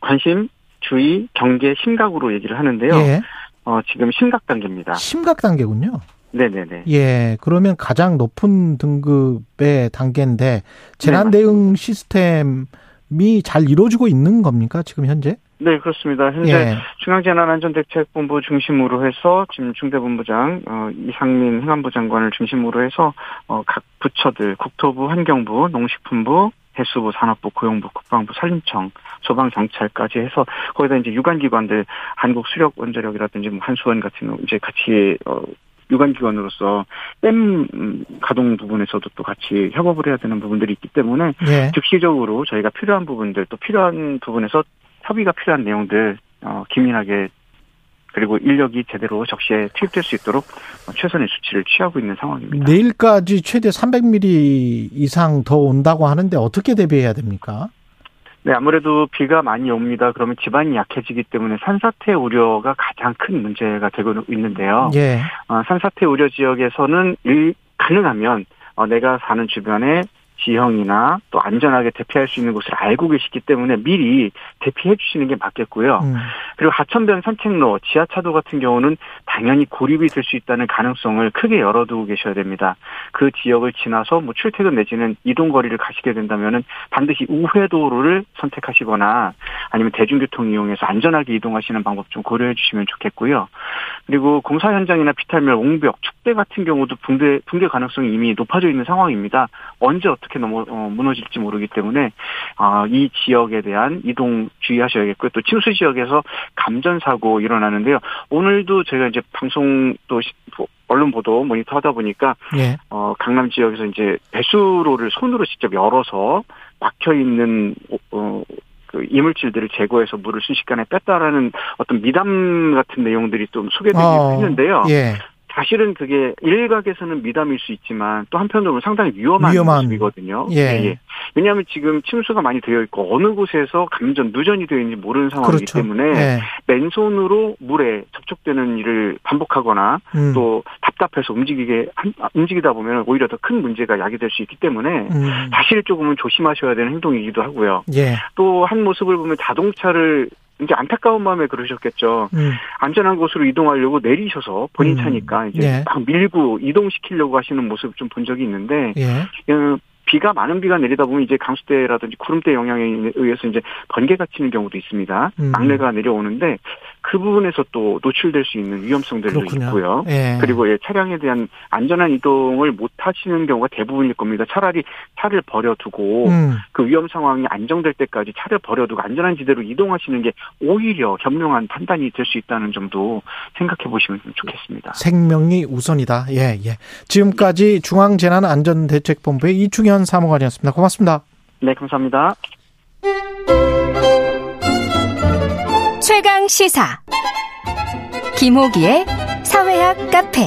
관심, 주의, 경계, 심각으로 얘기를 하는데요. 예. 어, 지금 심각 단계입니다. 심각 단계군요. 네네네. 예, 그러면 가장 높은 등급의 단계인데 재난 네, 대응 시스템 이잘 이루어지고 있는 겁니까 지금 현재? 네, 그렇습니다. 현재 예. 중앙재난안전대책본부 중심으로 해서 지금 중대본부장 어, 이상민 행안부 장관을 중심으로 해서 어, 각 부처들 국토부, 환경부, 농식품부, 해수부, 산업부, 고용부, 국방부, 산림청, 소방경찰까지 해서 거기다 이제 유관기관들 한국수력원자력이라든지 뭐 한수원 같은 이제 같이 어, 유관기관으로서 댐 음, 가동 부분에서도 또 같이 협업을 해야 되는 부분들이 있기 때문에 예. 즉시적으로 저희가 필요한 부분들 또 필요한 부분에서 협의가 필요한 내용들 어, 기민하게 그리고 인력이 제대로 적시에 투입될 수 있도록 어, 최선의 수치를 취하고 있는 상황입니다. 내일까지 최대 300mm 이상 더 온다고 하는데 어떻게 대비해야 됩니까? 네, 아무래도 비가 많이 옵니다. 그러면 지반이 약해지기 때문에 산사태 우려가 가장 큰 문제가 되고 있는데요. 예. 어, 산사태 우려 지역에서는 일, 가능하면 어, 내가 사는 주변에 지형이나 또 안전하게 대피할 수 있는 곳을 알고 계시기 때문에 미리 대피해 주시는 게 맞겠고요. 음. 그리고 하천변 산책로, 지하차도 같은 경우는 당연히 고립이 될 수 있다는 가능성을 크게 열어두고 계셔야 됩니다. 그 지역을 지나서 뭐 출퇴근 내지는 이동 거리를 가시게 된다면은 반드시 우회 도로를 선택하시거나 아니면 대중교통 이용해서 안전하게 이동하시는 방법 좀 고려해 주시면 좋겠고요. 그리고 공사 현장이나 비탈면 옹벽, 축대 같은 경우도 붕괴 붕괴 가능성이 이미 높아져 있는 상황입니다. 언제 어떻게 넘어 어, 무너질지 모르기 때문에 아, 이 지역에 대한 이동 주의하셔야겠고요. 또 침수 지역에서 감전 사고 일어나는데요. 오늘도 저희가 이제 방송 또 언론 보도 모니터하다 보니까 예. 어, 강남 지역에서 이제 배수로를 손으로 직접 열어서 막혀 있는 어, 그 이물질들을 제거해서 물을 순식간에 뺐다라는 어떤 미담 같은 내용들이 좀 소개되기도 어, 했는데요. 예. 사실은 그게 일각에서는 미담일 수 있지만 또 한편으로는 상당히 위험한, 위험한. 모습이거든요. 예. 왜냐하면 지금 침수가 많이 되어 있고 어느 곳에서 감전 누전이 되어 있는지 모르는 상황이기 그렇죠. 때문에 예. 맨손으로 물에 접촉되는 일을 반복하거나 음. 또 답답해서 움직이게 한- 움직이다 보면 오히려 더 큰 문제가 야기될 수 있기 때문에 음. 사실 조금은 조심하셔야 되는 행동이기도 하고요. 예. 또한 모습을 보면 자동차를 이제 안타까운 마음에 그러셨겠죠. 음. 안전한 곳으로 이동하려고 내리셔서 본인 음. 차니까 이제 예. 막 밀고 이동시키려고 하시는 모습 좀 본 적이 있는데 예. 어, 비가 많은 비가 내리다 보면 이제 강수대라든지 구름대 영향에 의해서 이제 번개가 치는 경우도 있습니다. 음. 막내가 내려오는데 그 부분에서 또 노출될 수 있는 위험성들도 그렇군요. 있고요. 예. 그리고 예, 차량에 대한 안전한 이동을 못 하시는 경우가 대부분일 겁니다. 차라리 차를 버려두고 음. 그 위험 상황이 안정될 때까지 차를 버려두고 안전한 지대로 이동하시는 게 오히려 현명한 판단이 될 수 있다는 점도 생각해 보시면 좋겠습니다. 생명이 우선이다. 예, 예. 지금까지 중앙재난안전대책본부의 이충현 사무관이었습니다. 고맙습니다. 네, 감사합니다. 최강 시사 김호기의 사회학 카페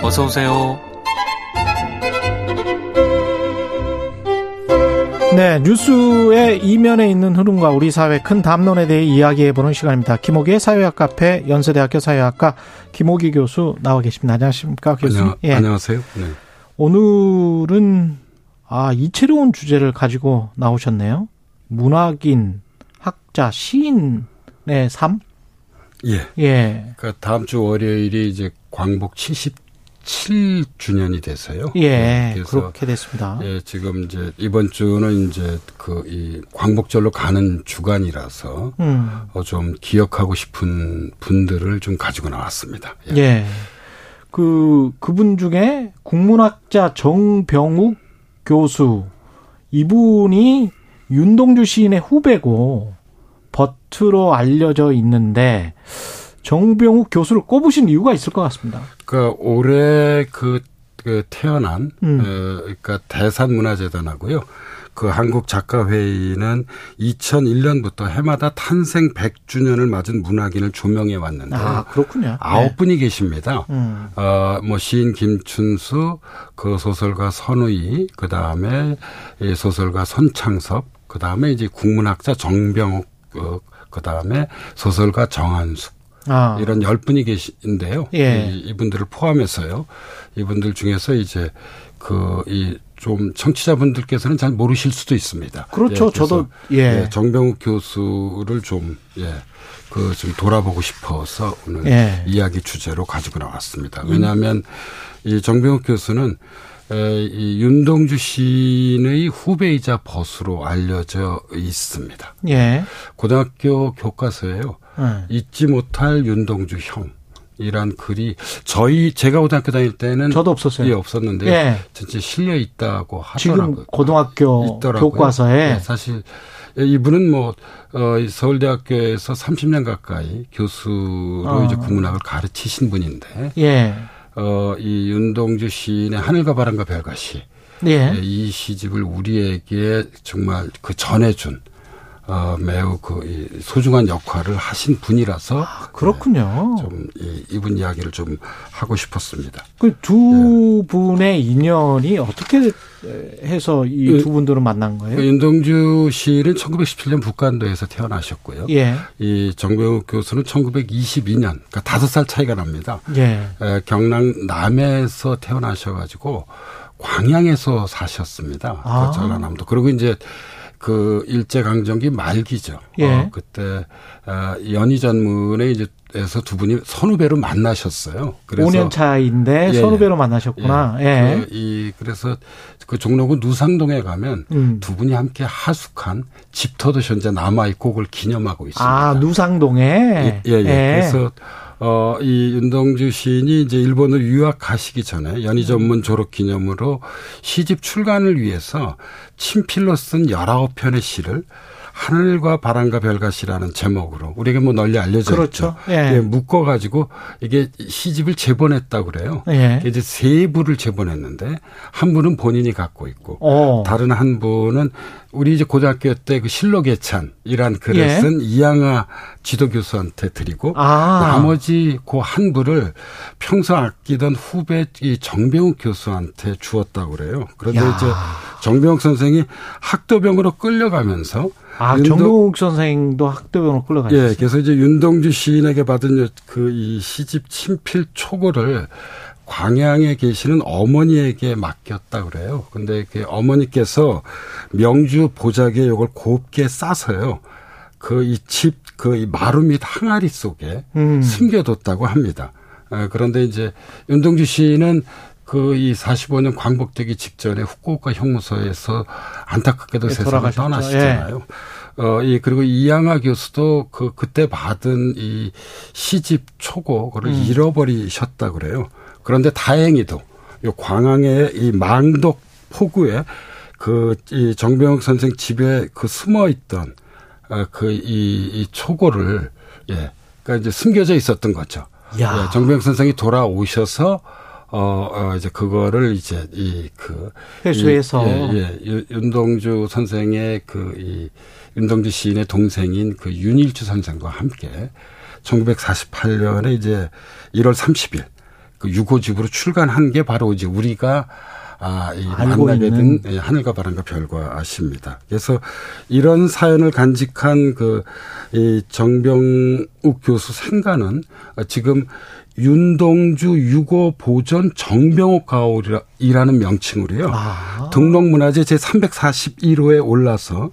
어서 오세요. 네, 뉴스의 이면에 있는 흐름과 우리 사회 큰 담론에 대해 이야기해보는 시간입니다. 김호기의 사회학 카페 연세대학교 사회학과 김호기 교수 나와 계십니다. 안녕하십니까, 교수님? 안녕, 안녕하세요. 네. 오늘은 아 이채로운 주제를 가지고 나오셨네요. 문학인, 학자, 시인의 삶. 예. 예, 그러니까 다음 주 월요일이 이제 광복 77주년이 돼서요. 예, 네, 그래서 그렇게 됐습니다. 예, 지금 이제 이번 주는 이제 그 이 광복절로 가는 주간이라서 음, 어, 좀 기억하고 싶은 분들을 좀 가지고 나왔습니다. 예. 예. 그 그분 중에 국문학자 정병욱 교수 이분이 윤동주 시인의 후배고 버트로 알려져 있는데 정병욱 교수를 꼽으신 이유가 있을 것 같습니다. 그러니까 올해 그, 그 태어난 음. 어, 그러니까 대산문화재단하고요. 그 한국 작가회의는 2001년부터 해마다 탄생 100주년을 맞은 문학인을 조명해 왔는데 아, 그렇군요. 아홉 네. 분이 계십니다. 음. 어, 뭐 시인 김춘수, 그 소설가 선우이, 그 다음에 소설가 손창섭, 그 다음에 이제 국문학자 정병욱, 어, 그 다음에 소설가 정한숙. 아. 이런 열 분이 계신데요. 예. 이, 이분들을 포함해서요. 이분들 중에서 이제 그이 좀 청취자분들께서는 잘 모르실 수도 있습니다. 그렇죠. 예, 저도, 예. 정병욱 교수를 좀 예. 그 좀 돌아보고 싶어서 오늘 예. 이야기 주제로 가지고 나왔습니다. 왜냐하면 이 정병욱 교수는 에, 이 윤동주 시인의 후배이자 버수로 알려져 있습니다. 예. 고등학교 교과서에요. 예. 잊지 못할 윤동주 형. 이란 글이 저희 제가 고등학교 다닐 때는 저도 없었어요. 예, 없었는데 예. 진짜 실려 있다고 지금 하더라고요. 고등학교 있더라고요. 교과서에 네, 사실 이분은 뭐 어, 이 서울대학교에서 30년 가까이 교수로 어. 이제 국문학을 가르치신 분인데 예. 어, 이 윤동주 시인의 하늘과 바람과 별과 시 예. 예, 이 시집을 우리에게 정말 그 전해준 어, 매우 그 이, 소중한 역할을 하신 분이라서 그렇군요. 좀 이, 이분 이야기를 좀 하고 싶었습니다. 그 예. 두 분의 인연이 어떻게 해서 이 그- 두 분들은 만난 거예요? 그 윤동주 시인은 1917년 북간도에서 태어나셨고요. 예. 이 정병욱 교수는 1922년, 그러니까 다섯 살 차이가 납니다. 예. 에, 경남 남해에서 태어나셔가지고 광양에서 사셨습니다. 아. 그 전라남도. 그리고 이제 그 일제 강점기 말기죠. 예. 어, 그때 어, 연희 전문에 이제 에서 두 분이 선후배로 만나셨어요. 그래서 5년 차인데 예, 선후배로 만나셨구나. 예. 그, 이 그래서 그 종로구 누상동에 가면 음. 두 분이 함께 하숙한 집터도 현재 남아 있고 그걸 기념하고 있습니다. 아, 누상동에. 예, 예, 예. 그래서 어, 이 윤동주 시인이 이제 일본을 유학 가시기 전에 연희 전문 졸업 기념으로 시집 출간을 위해서 친필로 쓴 19편의 시를 하늘과 바람과 별과 시라는 제목으로 우리에게 뭐 널리 알려져 그렇죠. 있죠. 예. 묶어 가지고 이게 시집을 재본했다고 그래요. 예. 이제 세 부를 재본했는데 한 부는 본인이 갖고 있고 어. 다른 한 분은 우리 이제 고등학교 때 그 실록예찬이란 글을 예. 쓴 이양아 지도 교수한테 드리고 아. 나머지 그 한 부를 평소 아끼던 후배 이 정병욱 교수한테 주었다고 그래요. 그런데 야. 이제 정병욱 선생이 학도병으로 끌려가면서 아, 윤동- 정동욱 선생도 학도병으로 끌려가셨어요. 예, 그래서 이제 윤동주 시인에게 받은 그 이 시집 친필 초고를 광양에 계시는 어머니에게 맡겼다 그래요. 근데 그 어머니께서 명주 보자기에 이걸 곱게 싸서요. 그 이 집그이 마루 밑 항아리 속에 음. 숨겨뒀다고 합니다. 어, 그런데 이제 윤동주 시인은 그 이 45년 광복되기 직전에 후쿠오카 형무소에서 안타깝게도 예, 세상을 돌아가셨죠. 떠나시잖아요. 어, 이, 그리고 이양아 교수도 그, 그때 받은 이 시집 초고를 음. 잃어버리셨다 그래요. 그런데 다행히도 요 광항의 이 망독 포구에 그, 이 정병욱 선생 집에 그 숨어 있던 어, 그, 이, 이 초고를, 예. 그러니까 이제 숨겨져 있었던 거죠. 야. 예, 정병욱 선생이 돌아오셔서 어, 어, 이제 그거를 이제 이 그. 회수해서. 이, 예, 예. 유- 윤동주 선생의 그이 윤동주 시인의 동생인 그 윤일주 선생과 함께 1948년에 이제 1월 30일 그 유고집으로 출간한 게 바로 이제 우리가 아, 이 있는. 된 예, 하늘과 바람과 별과 아십니다. 그래서 이런 사연을 간직한 그, 이 정병욱 교수 생가는 지금 윤동주 유고 보존 정병옥 가옥이라는 명칭으로요. 아. 등록문화재 제 341호에 올라서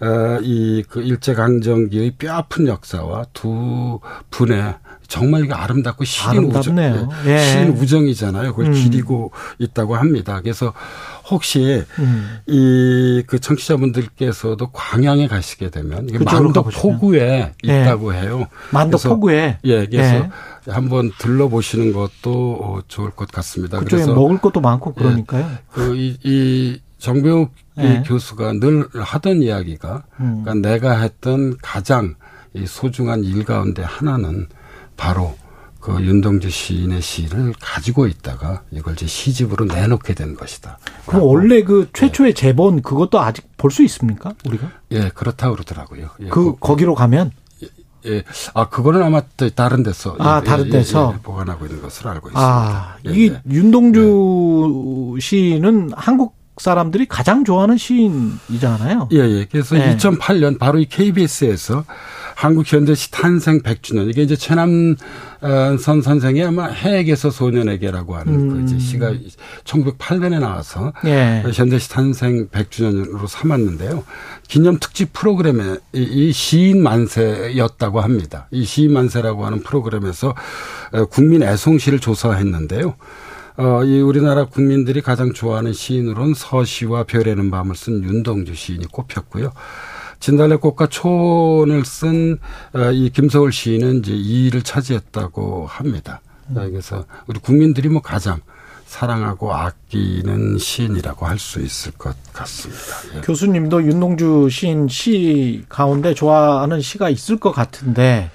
어, 이그 일제 강점기의 뼈아픈 역사와 두 분의 정말 이게 아름답고 시린 우정. 예, 예. 우정이잖아요. 그걸 음. 기리고 있다고 합니다. 그래서 혹시 음. 이그 청취자분들께서도 광양에 가시게 되면 이게 만도. 포구에 예. 있다고 해요. 만도 포구에. 예, 그래서 예. 한번 들러보시는 것도 어, 좋을 것 같습니다. 그쪽에 그래서 먹을 것도 많고 그러니까요. 그, 이, 이 정배욱 예. 교수가 늘 하던 이야기가, 음. 그러니까 내가 했던 가장 이 소중한 일 가운데 하나는 바로 그 윤동주 시인의 시를 가지고 있다가 이걸 이제 시집으로 내놓게 된 것이다. 그럼 원래 그 최초의 제본 그것도 아직 볼 수 있습니까? 우리가? 예, 그렇다 그러더라고요. 예, 그 거 기로 가면 예, 아 그거는 아마 또 다른 데서 아 예, 다른 예, 데서 예, 보관하고 있는 것으로 알고 있습니다. 아 예, 이게 예. 윤동주 시인은 한국 사람들이 가장 좋아하는 시인이잖아요. 예, 예. 그래서 네. 2008년 바로 이 KBS에서 한국 현대시 탄생 100주년 이게 이제 최남선 선생이 아마 해에게서 소년에게라고 하는 음. 그 이제 시가 1908년에 나와서 예. 현대시 탄생 100주년으로 삼았는데요. 기념 특집 프로그램에 이, 이 시인 만세였다고 합니다. 이 시인 만세라고 하는 프로그램에서 어, 국민 애송시를 조사했는데요. 어, 이 우리나라 국민들이 가장 좋아하는 시인으로는 서시와 별에는 밤을 쓴 윤동주 시인이 꼽혔고요. 진달래 꽃과 초원을 쓴 어, 이 김서울 시인은 이제 2위를 차지했다고 합니다. 어, 그래서 우리 국민들이 뭐 가장 사랑하고 아끼는 시인이라고 할 수 있을 것 같습니다. 예. 교수님도 윤동주 시인 시 가운데 좋아하는 시가 있을 것 같은데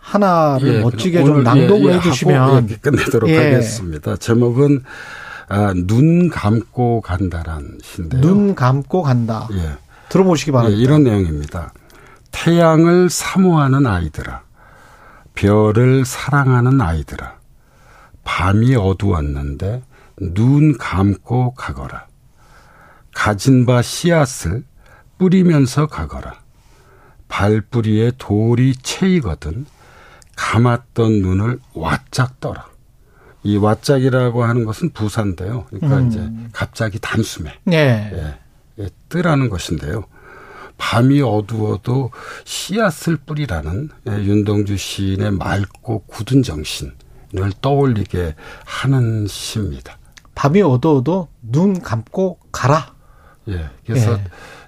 하나를 예, 멋지게 좀 낭독을 예, 예, 해주시면 예, 끝내도록 예. 하겠습니다. 제목은 아, 눈 감고 간다란 시인데요. 눈 감고 간다. 예. 들어보시기 예, 바랍니다. 이런 내용입니다. 태양을 사모하는 아이들아, 별을 사랑하는 아이들아, 밤이 어두웠는데 눈 감고 가거라. 가진 바 씨앗을 뿌리면서 가거라. 발뿌리에 돌이 채이거든 감았던 눈을 와짝 떠라. 이 와짝이라고 하는 것은 부사인데요. 그러니까 음. 이제 갑자기 단숨에 예. 예, 예, 뜨라는 것인데요. 밤이 어두워도 씨앗을 뿌리라는 예, 윤동주 시인의 맑고 굳은 정신을 떠올리게 하는 시입니다. 밤이 어두워도 눈 감고 가라. 예, 그래서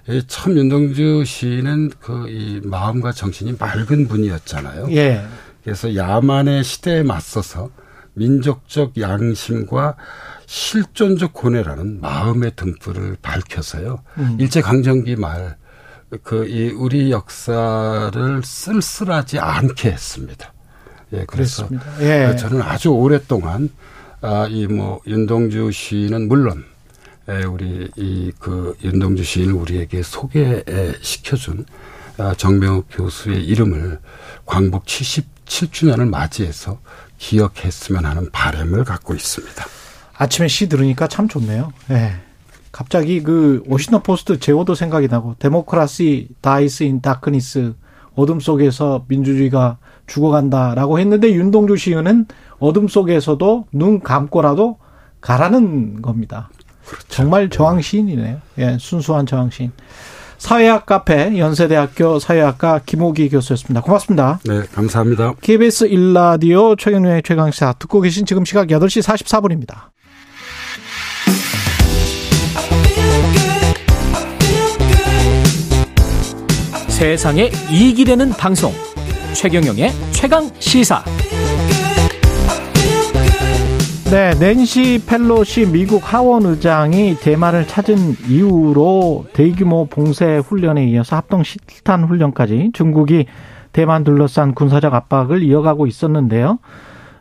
예, 참 윤동주 시인은 그 이 마음과 정신이 맑은 분이었잖아요. 예. 그래서 야만의 시대에 맞서서 민족적 양심과 실존적 고뇌라는 마음의 등불을 밝혀서요. 음. 일제 강점기 말 그 이 우리 역사를 쓸쓸하지 않게 했습니다. 예, 그래서. 예. 저는 아주 오랫동안 아, 이 뭐 윤동주 시인은 물론 에, 우리 이 그 윤동주 시인을 우리에게 소개시켜준 아, 정병욱 교수의 이름을 광복 77주년을 맞이해서 기억했으면 하는 바람을 갖고 있습니다. 아침에 시 들으니까 참 좋네요. 예. 갑자기 그 워싱턴 포스트 제호도 생각이 나고 Democracy Dies in Darkness 어둠 속에서 민주주의가 죽어간다라고 했는데 윤동주 시인은 어둠 속에서도 눈 감고라도 가라는 겁니다. 정말 저항 시인이네요. 예, 순수한 저항 시인. 사회학 카페 연세대학교 사회학과 김호기 교수였습니다. 고맙습니다. 네, 감사합니다. KBS 1라디오 최경련의 최강시사 듣고 계신 지금 시각 8시 44분입니다. 세상에 이익이 되는 방송 최경영의 최강 시사 네, 낸시 펠로시 미국 하원 의장이 대만을 찾은 이후로 대규모 봉쇄 훈련에 이어서 합동 실탄 훈련까지 중국이 대만 둘러싼 군사적 압박을 이어가고 있었는데요.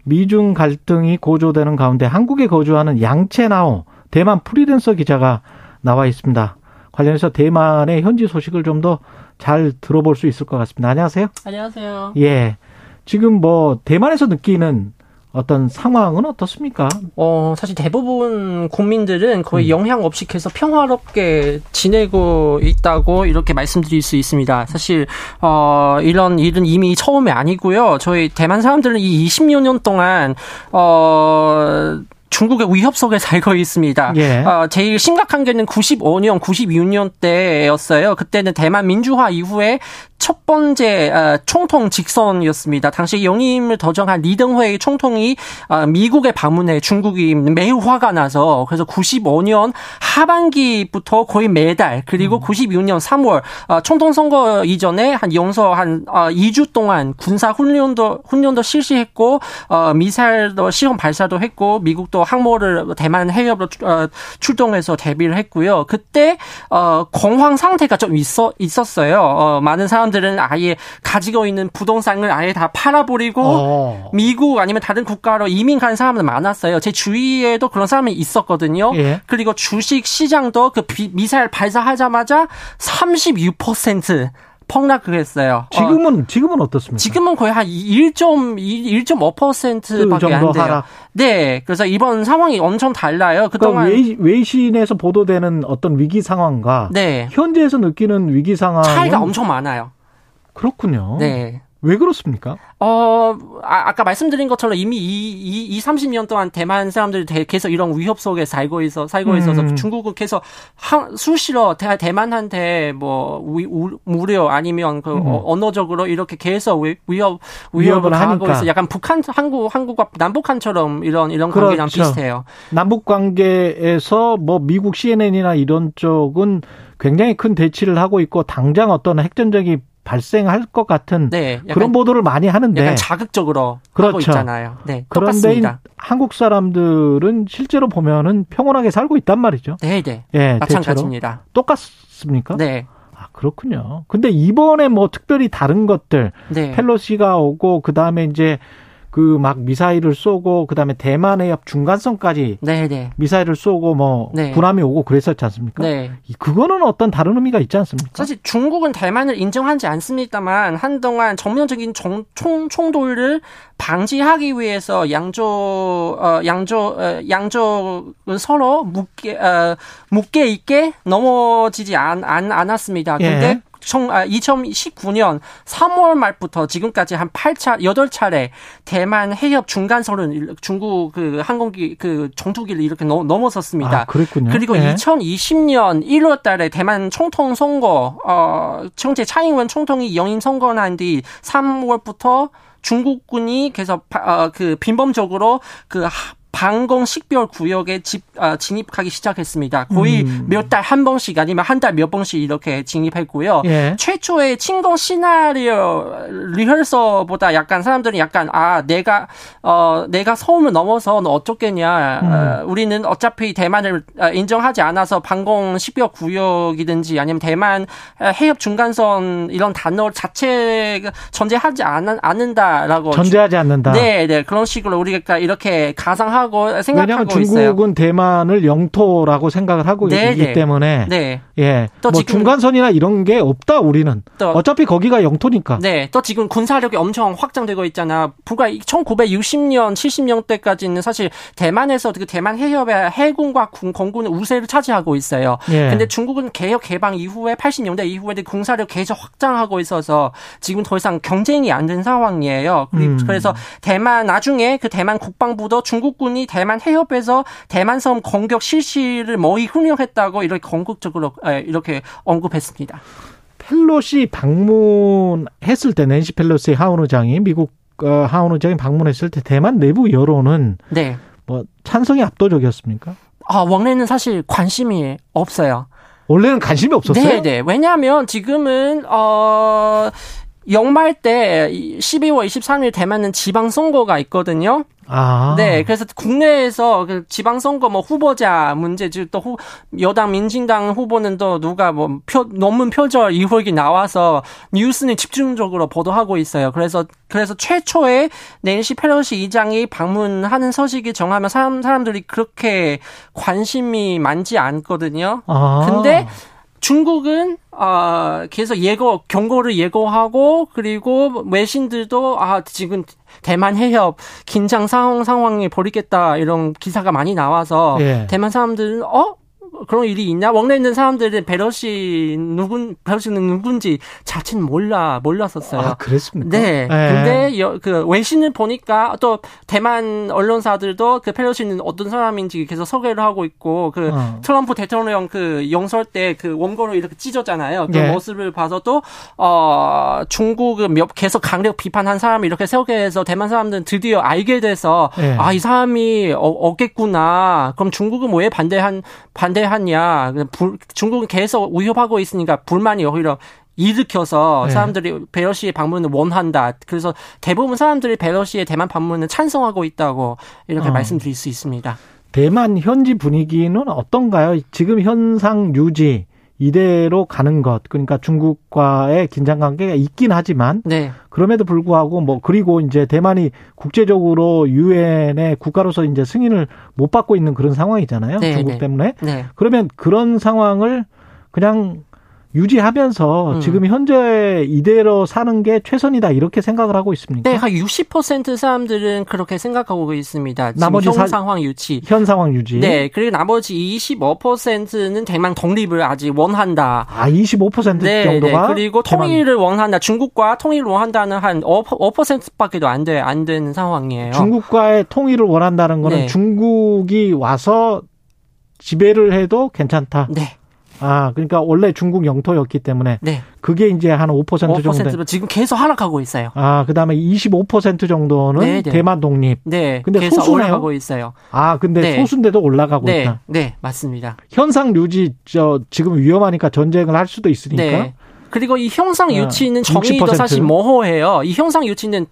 미중 갈등이 고조되는 가운데 한국에 거주하는 양채나오 대만 프리랜서 기자가 나와 있습니다. 관련해서 대만의 현지 소식을 좀 더 잘 들어볼 수 있을 것 같습니다. 안녕하세요. 안녕하세요. 예. 지금 뭐 대만에서 느끼는 어떤 상황은 어떻습니까? 어, 사실 대부분 국민들은 거의 영향 없이 계속 평화롭게 지내고 있다고 이렇게 말씀드릴 수 있습니다. 사실, 어, 이런 일은 이미 처음이 아니고요. 저희 대만 사람들은 이 20여 년 동안, 어, 중국의 위협 속에 살고 있습니다. 예. 어, 제일 심각한 게는 95년, 96년 때였어요. 그때는 대만 민주화 이후에 첫 번째 어, 총통 직선이었습니다. 당시 영임을 도정한 리登회의 총통이 어, 미국에 방문해 중국이 매우 화가 나서 그래서 95년 하반기부터 거의 매달 그리고 음. 96년 3월 어, 총통 선거 이전에 한 용서 한 어, 2주 동안 군사 훈련도 훈련도 실시했고 어, 미사일도 시험 발사도 했고 미국도 항모를 대만 해협으로 어, 출동해서 대비를 했고요. 그때 어, 공황 상태가 좀 있어 있었어요. 어, 많은 사람들은 아예 가지고 있는 부동산을 아예 다 팔아버리고 어. 미국 아니면 다른 국가로 이민 간 사람들 많았어요. 제 주위에도 그런 사람이 있었거든요. 예. 그리고 주식 시장도 그 미사일 발사하자마자 36% 폭락을 했어요. 지금은 어, 지금은 어떻습니까? 지금은 거의 한 1.1.5%밖에 그 안 돼요. 하락. 네, 그래서 이번 상황이 엄청 달라요. 그동안 그러니까 외 신에서 보도되는 어떤 위기 상황과 네. 현재에서 느끼는 위기 상황 차이가 엄청 많아요. 그렇군요. 네. 왜 그렇습니까? 어, 아, 까 말씀드린 것처럼 이미 이, 이, 이 30년 동안 대만 사람들이 계속 이런 위협 속에 살고 있어, 살고 있어서 음. 중국은 계속 한, 수시로 대, 대만한테 뭐, 위, 우, 무료 아니면 그 음. 어, 언어적으로 이렇게 계속 위, 위협, 위협을 하고 있어. 약간 북한, 한국, 한국과 남북한처럼 이런, 이런 관계랑 그렇죠. 비슷해요. 남북 관계에서 뭐 미국 CNN이나 이런 쪽은 굉장히 큰 대치를 하고 있고 당장 어떤 핵전적이 발생할 것 같은 네, 그런 보도를 많이 하는데 약간 자극적으로 그렇죠. 하고 있잖아요. 네, 그런데. 한국 사람들은 실제로 보면은 평온하게 살고 있단 말이죠. 네, 네. 예, 마찬가지입니다. 대체로. 똑같습니까? 네. 아, 그렇군요. 근데 이번에 뭐 특별히 다른 것들 네. 펠로시가 오고 그 다음에 이제 그 막 미사일을 쏘고 그다음에 대만 해협 중간선까지 네네. 네. 미사일을 쏘고 뭐 네. 군함이 오고 그랬었지 않습니까? 네. 그거는 어떤 다른 의미가 있지 않습니까? 사실 중국은 대만을 인정하지 않습니다만 한동안 전면적인 총, 총 총돌을 방지하기 위해서 양조 어, 양조 어, 양조는 서로 묶게 어, 묶게 있게 넘어지지 않, 않 않았습니다. 예. 근데 예. 총, 아, 2019년 3월 말부터 지금까지 한 8차, 8차례 대만 해협 중간선을 중국 그 항공기 그 정투기를 이렇게 넘, 넘어섰습니다. 아, 그랬군요. 그리고 네. 2020년 1월 달에 대만 총통 선거, 어, 청제 차잉원 총통이 영임 선거난 뒤 3월부터 중국군이 계속 어, 그 빈범적으로 그 방공 식별 구역에 집, 아, 진입하기 시작했습니다. 거의 음. 몇달 한 번씩 아니면 한 달 몇 번씩 이렇게 진입했고요. 예. 최초의 침공 시나리오 리허설보다 약간 사람들이 약간 아 내가 어 내가 서움을 넘어서 너 어쩌겠냐. 음. 어, 우리는 어차피 대만을 어, 인정하지 않아서 방공 식별 구역이든지 아니면 대만 어, 해협 중간선 이런 단어 자체 존재하지 않, 않는다라고 존재하지 않는다. 네, 네 그런 식으로 우리가 이렇게 가상하 생각하고 생각하고 왜냐하면 중국은 있어요. 대만을 영토라고 생각을 하고 네, 있기 네. 때문에 네. 예. 또뭐 중간선이나 이런 게 없다 우리는. 어차피 거기가 영토니까. 네. 또 지금 군사력이 엄청 확장되고 있잖아. 불과 1960년 70년대까지는 사실 대만에서 그 대만 해협의 해군과 군 공군은 우세를 차지하고 있어요. 예. 근데 중국은 개혁 개방 이후에 80년대 이후에 군사력 계속 확장하고 있어서 지금 더 이상 경쟁이 안 된 상황이에요. 음. 그래서 대만 나중에 그 대만 국방부도 중국군 일본이 대만 해협에서 대만 섬 공격 실시를 모의 훈련했다고 이렇게 건국적으로 이렇게 언급했습니다. 펠로시 방문했을 때 낸시 펠로시 하원 의장이 미국 어, 하원 의장이 방문했을 때 대만 내부 여론은 네. 뭐 찬성이 압도적이었습니까? 아, 원래는 사실 관심이 없어요. 원래는 관심이 없었어요? 네, 네. 왜냐하면 지금은 어 연말 때 12월 23일 대만은 지방 선거가 있거든요. 아. 네, 그래서 국내에서 그 지방선거 뭐 후보자 문제, 또 후, 여당 민진당 후보는 또 누가 뭐 표, 논문 표절 이후에 나와서 뉴스는 집중적으로 보도하고 있어요. 그래서, 그래서 최초에 낸시 페로시 이장이 방문하는 서식이 정하면 사람, 사람들이 그렇게 관심이 많지 않거든요. 아. 근데 중국은 아 계속 예고 경고를 예고하고 그리고 외신들도 아 지금 대만 해협 긴장 상황 상황이 벌이겠다 이런 기사가 많이 나와서 예. 대만 사람들은 어 그런 일이 있냐? 원래 있는 사람들은 베러시 누군 베러시는 누군지 자체는 몰라 몰랐었어요. 아, 그랬습니까? 네. 네. 근데 여, 그 외신을 보니까 또 대만 언론사들도 그 베러시는 어떤 사람인지 계속 소개를 하고 있고 그 어. 트럼프 대통령 그 용설 때 그 원고를 이렇게 찢었잖아요. 그 네. 모습을 봐서도 어 중국은 몇 계속 강력 비판한 사람이 이렇게 소개해서 대만 사람들은 드디어 알게 돼서 네. 아이 사람이 어, 없겠구나. 그럼 중국은 왜 반대한 반대 하냐. 불, 중국은 계속 위협하고 있으니까 불만이 오히려 일으켜서 네. 사람들이 벨러시의 방문을 원한다. 그래서 대부분 사람들이 벨러시의 대만 방문을 찬성하고 있다고 이렇게 어. 말씀드릴 수 있습니다. 대만 현지 분위기는 어떤가요? 지금 현상 유지 이대로 가는 것 그러니까 중국과의 긴장 관계가 있긴 하지만 네. 그럼에도 불구하고 뭐 그리고 이제 대만이 국제적으로 유엔의 국가로서 이제 승인을 못 받고 있는 그런 상황이잖아요. 네, 중국 네. 때문에. 네. 그러면 그런 상황을 그냥 유지하면서 음. 지금 현재 이대로 사는 게 최선이다 이렇게 생각을 하고 있습니까? 네, 한 60% 사람들은 그렇게 생각하고 있습니다. 나머지 현 사- 상황 유지. 현 상황 유지. 네, 그리고 나머지 25%는 대만 독립을 아직 원한다. 아, 25% 네, 정도가 네. 그리고 대만- 통일을 원한다. 중국과 통일을 원한다는 한 5, 5%밖에도 안 돼, 안 되는 상황이에요. 중국과의 통일을 원한다는 거는 네. 중국이 와서 지배를 해도 괜찮다. 네. 아, 그러니까 원래 중국 영토였기 때문에 네. 그게 이제 한 5% 정도. 5%로 지금 계속 하락하고 있어요. 아, 그다음에 25% 정도는 네, 네. 대만 독립. 네. 근데 계속 소수네요. 올라가고 있어요. 아, 근데 네. 소수인데도 올라가고 네. 있다. 네, 맞습니다. 현상 유지 저 지금 위험하니까 전쟁을 할 수도 있으니까. 네. 그리고 이 형상 아, 유치는 정의도 60%? 사실 모호해요. 이 형상 유치는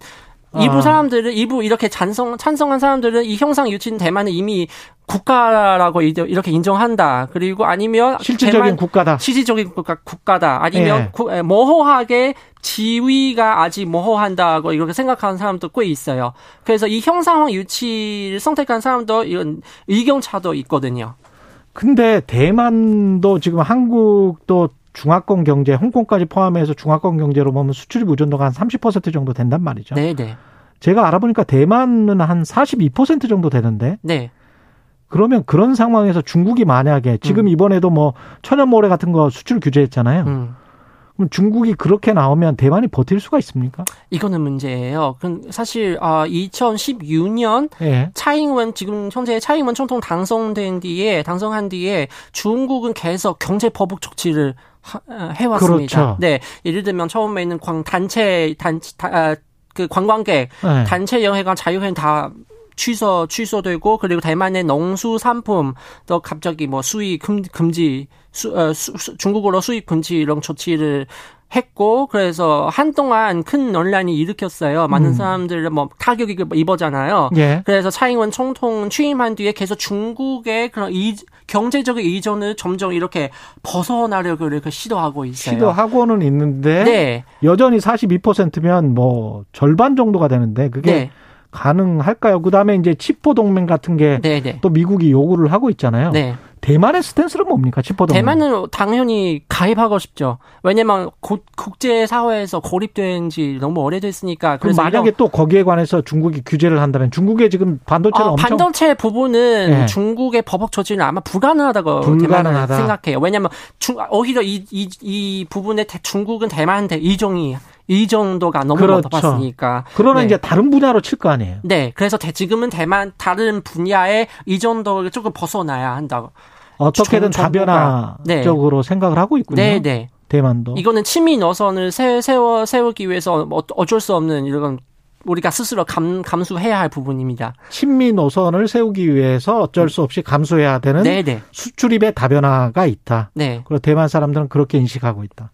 일부 아. 사람들은 일부 이렇게 찬성 찬성한 사람들은 이 형상 유치는 대만은 이미 국가라고 이렇게 인정한다. 그리고 아니면 실질적인 대만 국가다. 실질적인 국가 국가다. 아니면 예. 모호하게 지위가 아직 모호한다고 이렇게 생각하는 사람도 꽤 있어요. 그래서 이 형상 유치를 선택한 사람도 이런 의견 차도 있거든요. 근데 대만도 지금 한국도 중화권 경제, 홍콩까지 포함해서 중화권 경제로 보면 수출입 의존도가 한 30% 정도 된단 말이죠. 네, 네. 제가 알아보니까 대만은 한 42% 정도 되는데 네. 그러면 그런 상황에서 중국이 만약에 지금 이번에도 뭐 천연모래 같은 거 수출 규제했잖아요. 음. 그럼 중국이 그렇게 나오면 대만이 버틸 수가 있습니까? 이거는 문제예요. 그 사실 아 2016년 예. 차잉원 지금 현재 차잉원 총통 당선된 뒤에 당선한 뒤에 중국은 계속 경제 보복 조치를 해왔습니다. 그렇죠. 네, 예를 들면 처음에는 광 단체 단체 다, 아, 그 관광객 네. 단체 여행과 자유여행 다 취소 취소되고 그리고 대만의 농수 산품 또 갑자기 뭐 수입 금, 금지 수, 어, 수, 수- 중국으로 수입 금지 이런 조치를 했고 그래서 한동안 큰 논란이 일으켰어요. 많은 음. 사람들은 뭐 타격이 입었잖아요. 예. 그래서 차잉원 총통 취임한 뒤에 계속 중국의 그런 이, 경제적인 의존을 점점 이렇게 벗어나려고 이렇게 시도하고 있어요. 시도하고는 있는데 네. 여전히 42%면 뭐 절반 정도가 되는데 그게 네. 가능할까요? 그다음에 이제 치포 동맹 같은 게또 네, 네. 미국이 요구를 하고 있잖아요. 네. 대만의 스탠스는 뭡니까? 치포 동맹. 대만은 당연히 가입하고 싶죠. 왜냐면 고- 국제 사회에서 고립된 지 너무 오래됐으니까. 그럼 만약에 또 거기에 관해서 중국이 규제를 한다면 중국의 지금 반도체를 어, 엄청 반도체 부분은 네. 중국의 법적 조치는 아마 불가능하다고 불가능하다. 생각해요. 왜냐하면 중, 오히려 이, 이, 이 부분에 대- 중국은 대만한테 이종이 이 정도가 너무 그렇죠. 높았으니까. 그러나 네. 이제 다른 분야로 칠 거 아니에요. 네, 그래서 대- 지금은 대만 다른 분야에 이 정도를 조금 벗어나야 한다고. 어떻게든. 다변화적으로 생각을 하고 있군요. 네, 네. 대만도. 이거는 친미 노선을 세, 세워 세우기 위해서 뭐 어쩔 수 없는 이런 우리가 스스로 감, 감수해야 할 부분입니다. 친미 노선을 세우기 위해서 어쩔 수 없이 감수해야 되는 네, 네. 수출입의 다변화가 있다. 네. 그리고 대만 사람들은 그렇게 인식하고 있다.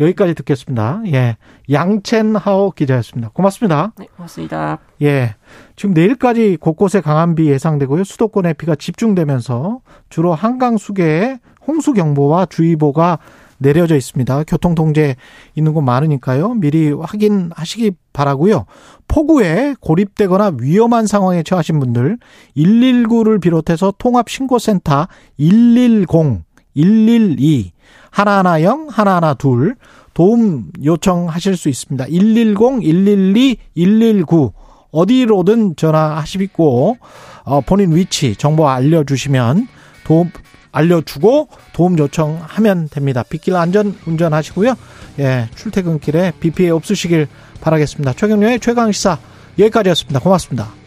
여기까지 듣겠습니다. 예. 양첸하오 기자였습니다. 고맙습니다. 네, 고맙습니다. 예. 지금 내일까지 곳곳에 강한 비 예상되고요. 수도권에 비가 집중되면서 주로 한강 수계에 홍수 경보와 주의보가 내려져 있습니다. 교통 통제 있는 곳 많으니까요. 미리 확인하시기 바라고요. 폭우에 고립되거나 위험한 상황에 처하신 분들 119를 비롯해서 통합 신고센터 110, 112 하나하나영 하나하나2 도움 요청하실 수 있습니다. 110, 112, 119 어디로든 전화하시고 어, 본인 위치 정보 알려주시면 도움 알려주고 도움 요청하면 됩니다. 빗길 안전 운전하시고요. 예, 출퇴근길에 비 피해 없으시길 바라겠습니다. 최경련의 최강 시사 여기까지였습니다. 고맙습니다.